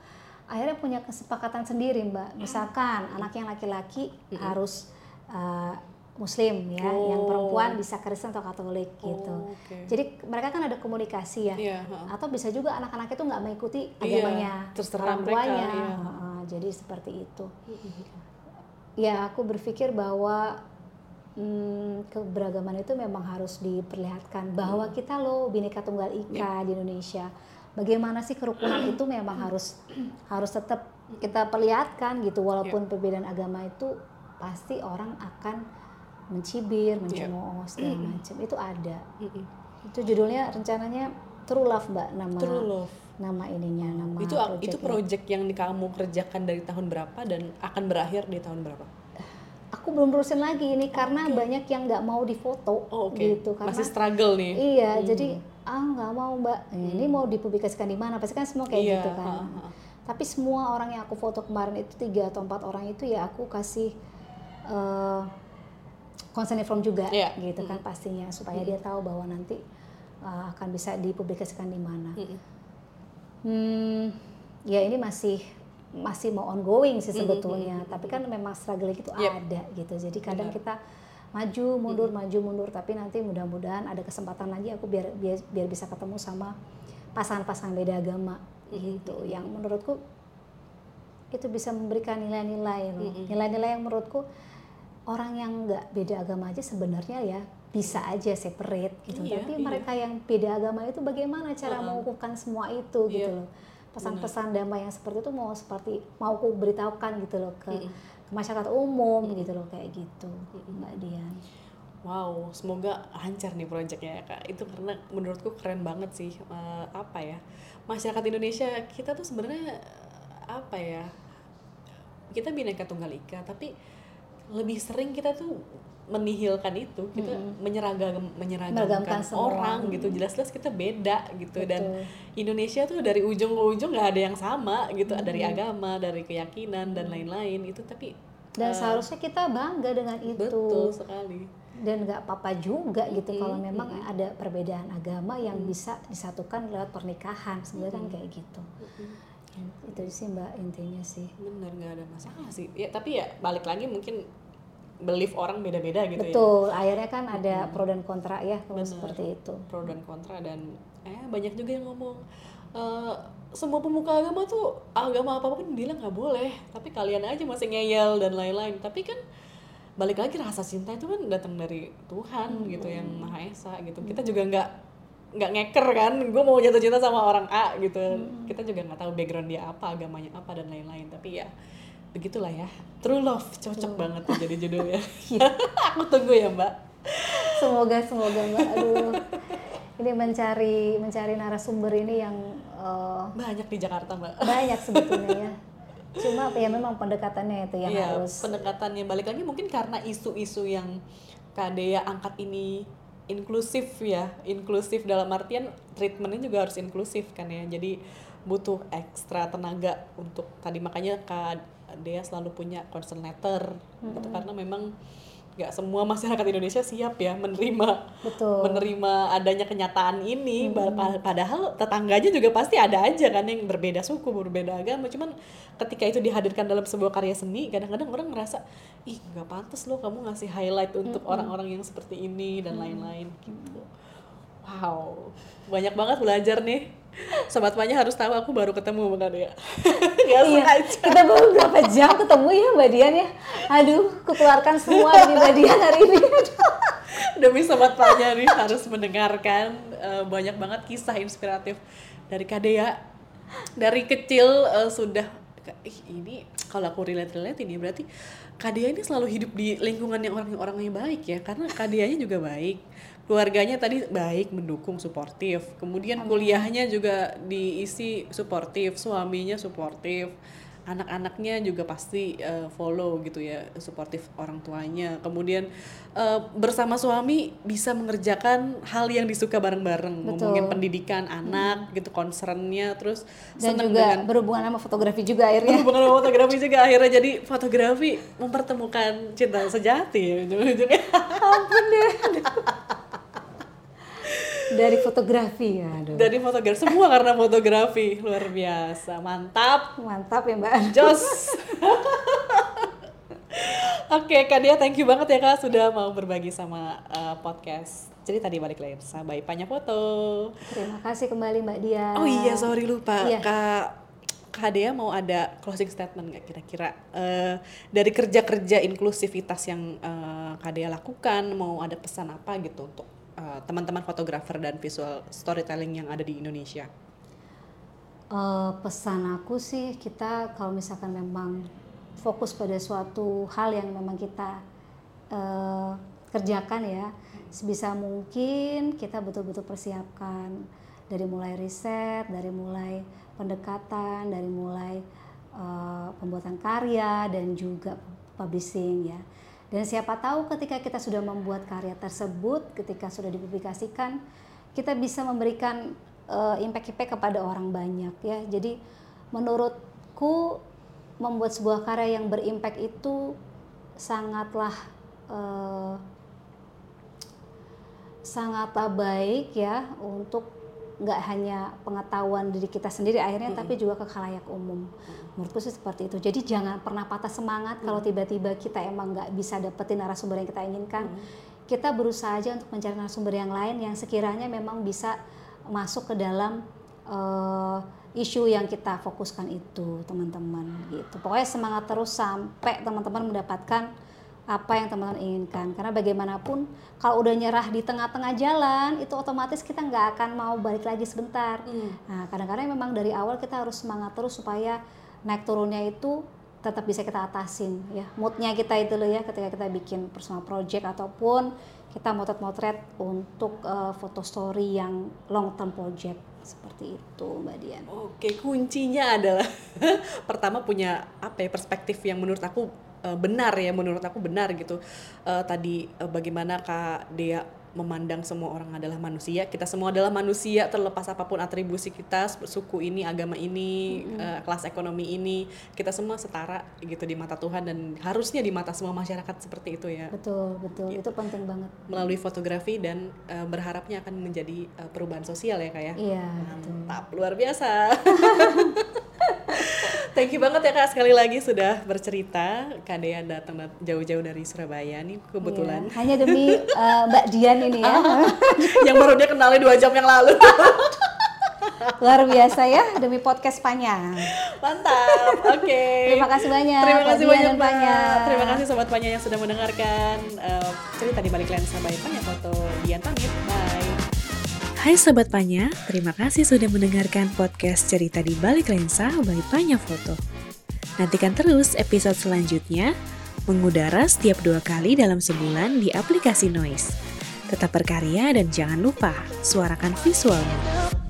akhirnya punya kesepakatan sendiri mbak misalkan anak yang laki-laki harus uh, muslim ya yang. Oh. perempuan bisa Kristen atau Katolik gitu Oh, oke. jadi mereka kan ada komunikasi ya Iya, heeh. atau bisa juga anak-anak itu nggak mengikuti Iya, agamanya terserah orang mereka, tuanya iya. Heeh, jadi seperti itu ya aku berpikir bahwa hmm, keberagaman itu memang harus diperlihatkan bahwa Hmm. kita loh bineka tunggal ika Iya. di Indonesia bagaimana sih kerukunan itu memang harus harus tetap kita perlihatkan gitu walaupun Iya. perbedaan agama itu pasti orang akan mencibir Iya. mencemooh segala macam itu ada Mm-mm. itu judulnya rencananya True Love mbak nama True Love. nama ininya nama itu itu projectnya. project yang kamu kerjakan dari tahun berapa dan akan berakhir di tahun berapa? aku belum terusin lagi ini karena banyak yang nggak mau difoto Oh, oke. gitu karena Masih struggle nih. iya jadi ah nggak mau mbak ini mau dipublikasikan di mana pasti kan semua kayak Iya, gitu kan ha, ha. tapi semua orang yang aku foto kemarin itu tiga atau empat orang itu ya aku kasih eh consent form juga Iya. gitu kan pastinya supaya dia tahu bahwa nanti eh, akan bisa dipublikasikan di mana Mm-mm. Hmm, ya ini masih masih mau ongoing sih sebetulnya. Tapi kan memang struggling itu Yep. ada gitu. Jadi kadang kita maju mundur maju mundur tapi nanti mudah-mudahan ada kesempatan lagi aku biar biar, biar bisa ketemu sama pasangan-pasangan beda agama gitu yang menurutku itu bisa memberikan nilai-nilai. Nilai-nilai yang menurutku orang yang nggak beda agama aja sebenarnya ya bisa aja separate gitu. Iya, Tapi iya. mereka yang beda agama itu bagaimana cara mengukuhkan semua itu gitu Iya. loh. Pesan-pesan damai yang seperti itu mau seperti mau aku beritahukan gitu loh ke, ke masyarakat umum gitu loh kayak gitu Mbak Dian. Wow, semoga lancar nih proyeknya ya kak. Itu karena menurutku keren banget sih. Eh, apa ya? Masyarakat Indonesia kita tuh sebenarnya apa ya? Kita bineka tunggal ika, tapi lebih sering kita tuh menihilkan itu. Kita menyeragam menyeragamkan semua. orang gitu. Jelas-jelas kita beda gitu dan Betul. Indonesia tuh dari ujung ke ujung nggak ada yang sama gitu. Dari agama, dari keyakinan dan lain-lain itu. Tapi Dan eh, seharusnya kita bangga dengan itu. betul sekali. dan nggak apa-apa juga gitu kalau memang ada perbedaan agama yang bisa disatukan lewat pernikahan sebenarnya kan kayak gitu itu sih mbak intinya sih bener nggak ada masalah sih ya tapi ya balik lagi mungkin belief orang beda-beda gitu ya. Betul akhirnya kan ada pro dan kontra ya kalau Benar. seperti itu. Pro dan kontra dan eh banyak juga yang ngomong eh, semua pemuka agama tuh agama apa pun bilang nggak boleh tapi kalian aja masih ngeyel dan lain-lain. Tapi kan balik lagi rasa cinta itu kan datang dari Tuhan gitu yang maha esa gitu. Kita juga nggak nggak ngeker kan gue mau jatuh cinta sama orang A gitu. Kita juga nggak tahu background dia apa agamanya apa dan lain-lain. Tapi ya begitulah ya. True love cocok banget tuh jadi judulnya. Aku tunggu ya mbak. Semoga semoga mbak. Aduh. Ini mencari mencari narasumber ini yang eh, banyak di Jakarta mbak. Banyak sebetulnya ya. Cuma ya memang pendekatannya itu yang Iya, harus pendekatannya. Balik lagi mungkin karena isu-isu yang Kak Dea angkat ini inklusif ya, inklusif dalam artian treatmentnya juga harus inklusif kan ya. Jadi butuh ekstra tenaga untuk tadi. Makanya Kak Dea selalu punya concern letter gitu karena memang nggak semua masyarakat Indonesia siap ya menerima betul. menerima adanya kenyataan ini. Pa- padahal tetangganya juga pasti ada aja kan yang berbeda suku berbeda agama. Cuman ketika itu dihadirkan dalam sebuah karya seni kadang-kadang orang ngerasa ih nggak pantas loh kamu ngasih highlight untuk orang-orang yang seperti ini dan lain-lain gitu. Wow banyak banget belajar nih sobat Panya harus tahu aku baru ketemu bukan ya Iya, sengaja. kita baru berapa jam ketemu ya Mbak Dian ya. Aduh, kekeluarkan semua dari Mbak Dian hari ini. Demi sobat Panya nih harus mendengarkan eh, banyak banget kisah inspiratif dari Kadea dari kecil eh, sudah ih ini kalau aku relate relate ini berarti Kadea ini selalu hidup di lingkungan yang orang-orangnya baik ya karena Kadeanya juga baik keluarganya tadi baik mendukung suportif. Kemudian kuliahnya juga diisi suportif suaminya suportif anak-anaknya juga pasti uh, follow gitu ya suportif orang tuanya. Kemudian uh, bersama suami bisa mengerjakan hal yang disuka bareng-bareng. Ngomongin pendidikan anak hmm. gitu concernnya terus dan juga dengan, berhubungan sama fotografi juga akhirnya. Berhubungan sama fotografi juga akhirnya jadi fotografi mempertemukan cinta sejati. Ya ujung-ujungnya. Ampun deh dari fotografi ya aduh. dari fotografi semua karena fotografi luar biasa mantap mantap ya mbak jos Oke, okay, Kak Dia, thank you banget ya Kak sudah mau berbagi sama uh, podcast Jadi tadi balik layar sama Panya Foto. Terima kasih kembali Mbak Dia. Oh iya, sorry lupa. Iya. Kak Kak Dea mau ada closing statement nggak kira-kira uh, dari kerja-kerja inklusivitas yang uh, Kak Dea lakukan mau ada pesan apa gitu untuk eh, teman-teman fotografer dan visual storytelling yang ada di Indonesia? Uh, pesan aku sih kita kalau misalkan memang fokus pada suatu hal yang memang kita uh, kerjakan ya sebisa mungkin kita betul-betul persiapkan dari mulai riset, dari mulai pendekatan, dari mulai uh, pembuatan karya dan juga publishing ya dan siapa tahu ketika kita sudah membuat karya tersebut, ketika sudah dipublikasikan, kita bisa memberikan uh, impact-impact kepada orang banyak ya. Jadi menurutku membuat sebuah karya yang berimpact itu sangatlah uh, sangatlah baik ya untuk nggak hanya pengetahuan diri kita sendiri akhirnya mm -hmm. tapi juga ke khalayak umum menurutku sih seperti itu jadi jangan pernah patah semangat mm -hmm. kalau tiba-tiba kita emang nggak bisa dapetin narasumber yang kita inginkan mm -hmm. kita berusaha aja untuk mencari narasumber yang lain yang sekiranya memang bisa masuk ke dalam uh, isu yang kita fokuskan itu teman-teman gitu pokoknya semangat terus sampai teman-teman mendapatkan apa yang teman-teman inginkan karena bagaimanapun kalau udah nyerah di tengah-tengah jalan itu otomatis kita nggak akan mau balik lagi sebentar hmm. nah kadang-kadang memang dari awal kita harus semangat terus supaya naik turunnya itu tetap bisa kita atasin ya moodnya kita itu loh ya ketika kita bikin personal project ataupun kita motret-motret untuk uh, foto story yang long term project seperti itu Mbak Dian. Oke, kuncinya adalah pertama punya apa ya perspektif yang menurut aku uh, benar ya menurut aku benar gitu. Uh, tadi uh, bagaimana kak dia memandang semua orang adalah manusia kita semua adalah manusia terlepas apa pun atribusi kita suku ini agama ini mm-hmm. uh, kelas ekonomi ini kita semua setara gitu di mata Tuhan dan harusnya di mata semua masyarakat seperti itu ya betul betul gitu. itu penting banget melalui fotografi dan uh, berharapnya akan menjadi uh, perubahan sosial ya kak ya iya mantap betul. luar biasa Thank you banget ya Kak sekali lagi sudah bercerita. Kak Dea datang jauh-jauh dari Surabaya nih kebetulan. Iya, hanya demi uh, Mbak Dian ini ya. yang baru dia kenalnya dua jam yang lalu. Luar biasa ya demi podcast Panya. Mantap. Oke. Okay. Terima kasih banyak. Terima kasih banyak Panya. Terima kasih sobat Panya yang sudah mendengarkan uh, cerita di balik lensa by Panya Foto. Dian pamit. Bye. Hai Sobat Panya, terima kasih sudah mendengarkan podcast cerita di balik lensa by Panya Foto. Nantikan terus episode selanjutnya, mengudara setiap dua kali dalam sebulan di aplikasi Noise. Tetap berkarya dan jangan lupa suarakan visualmu.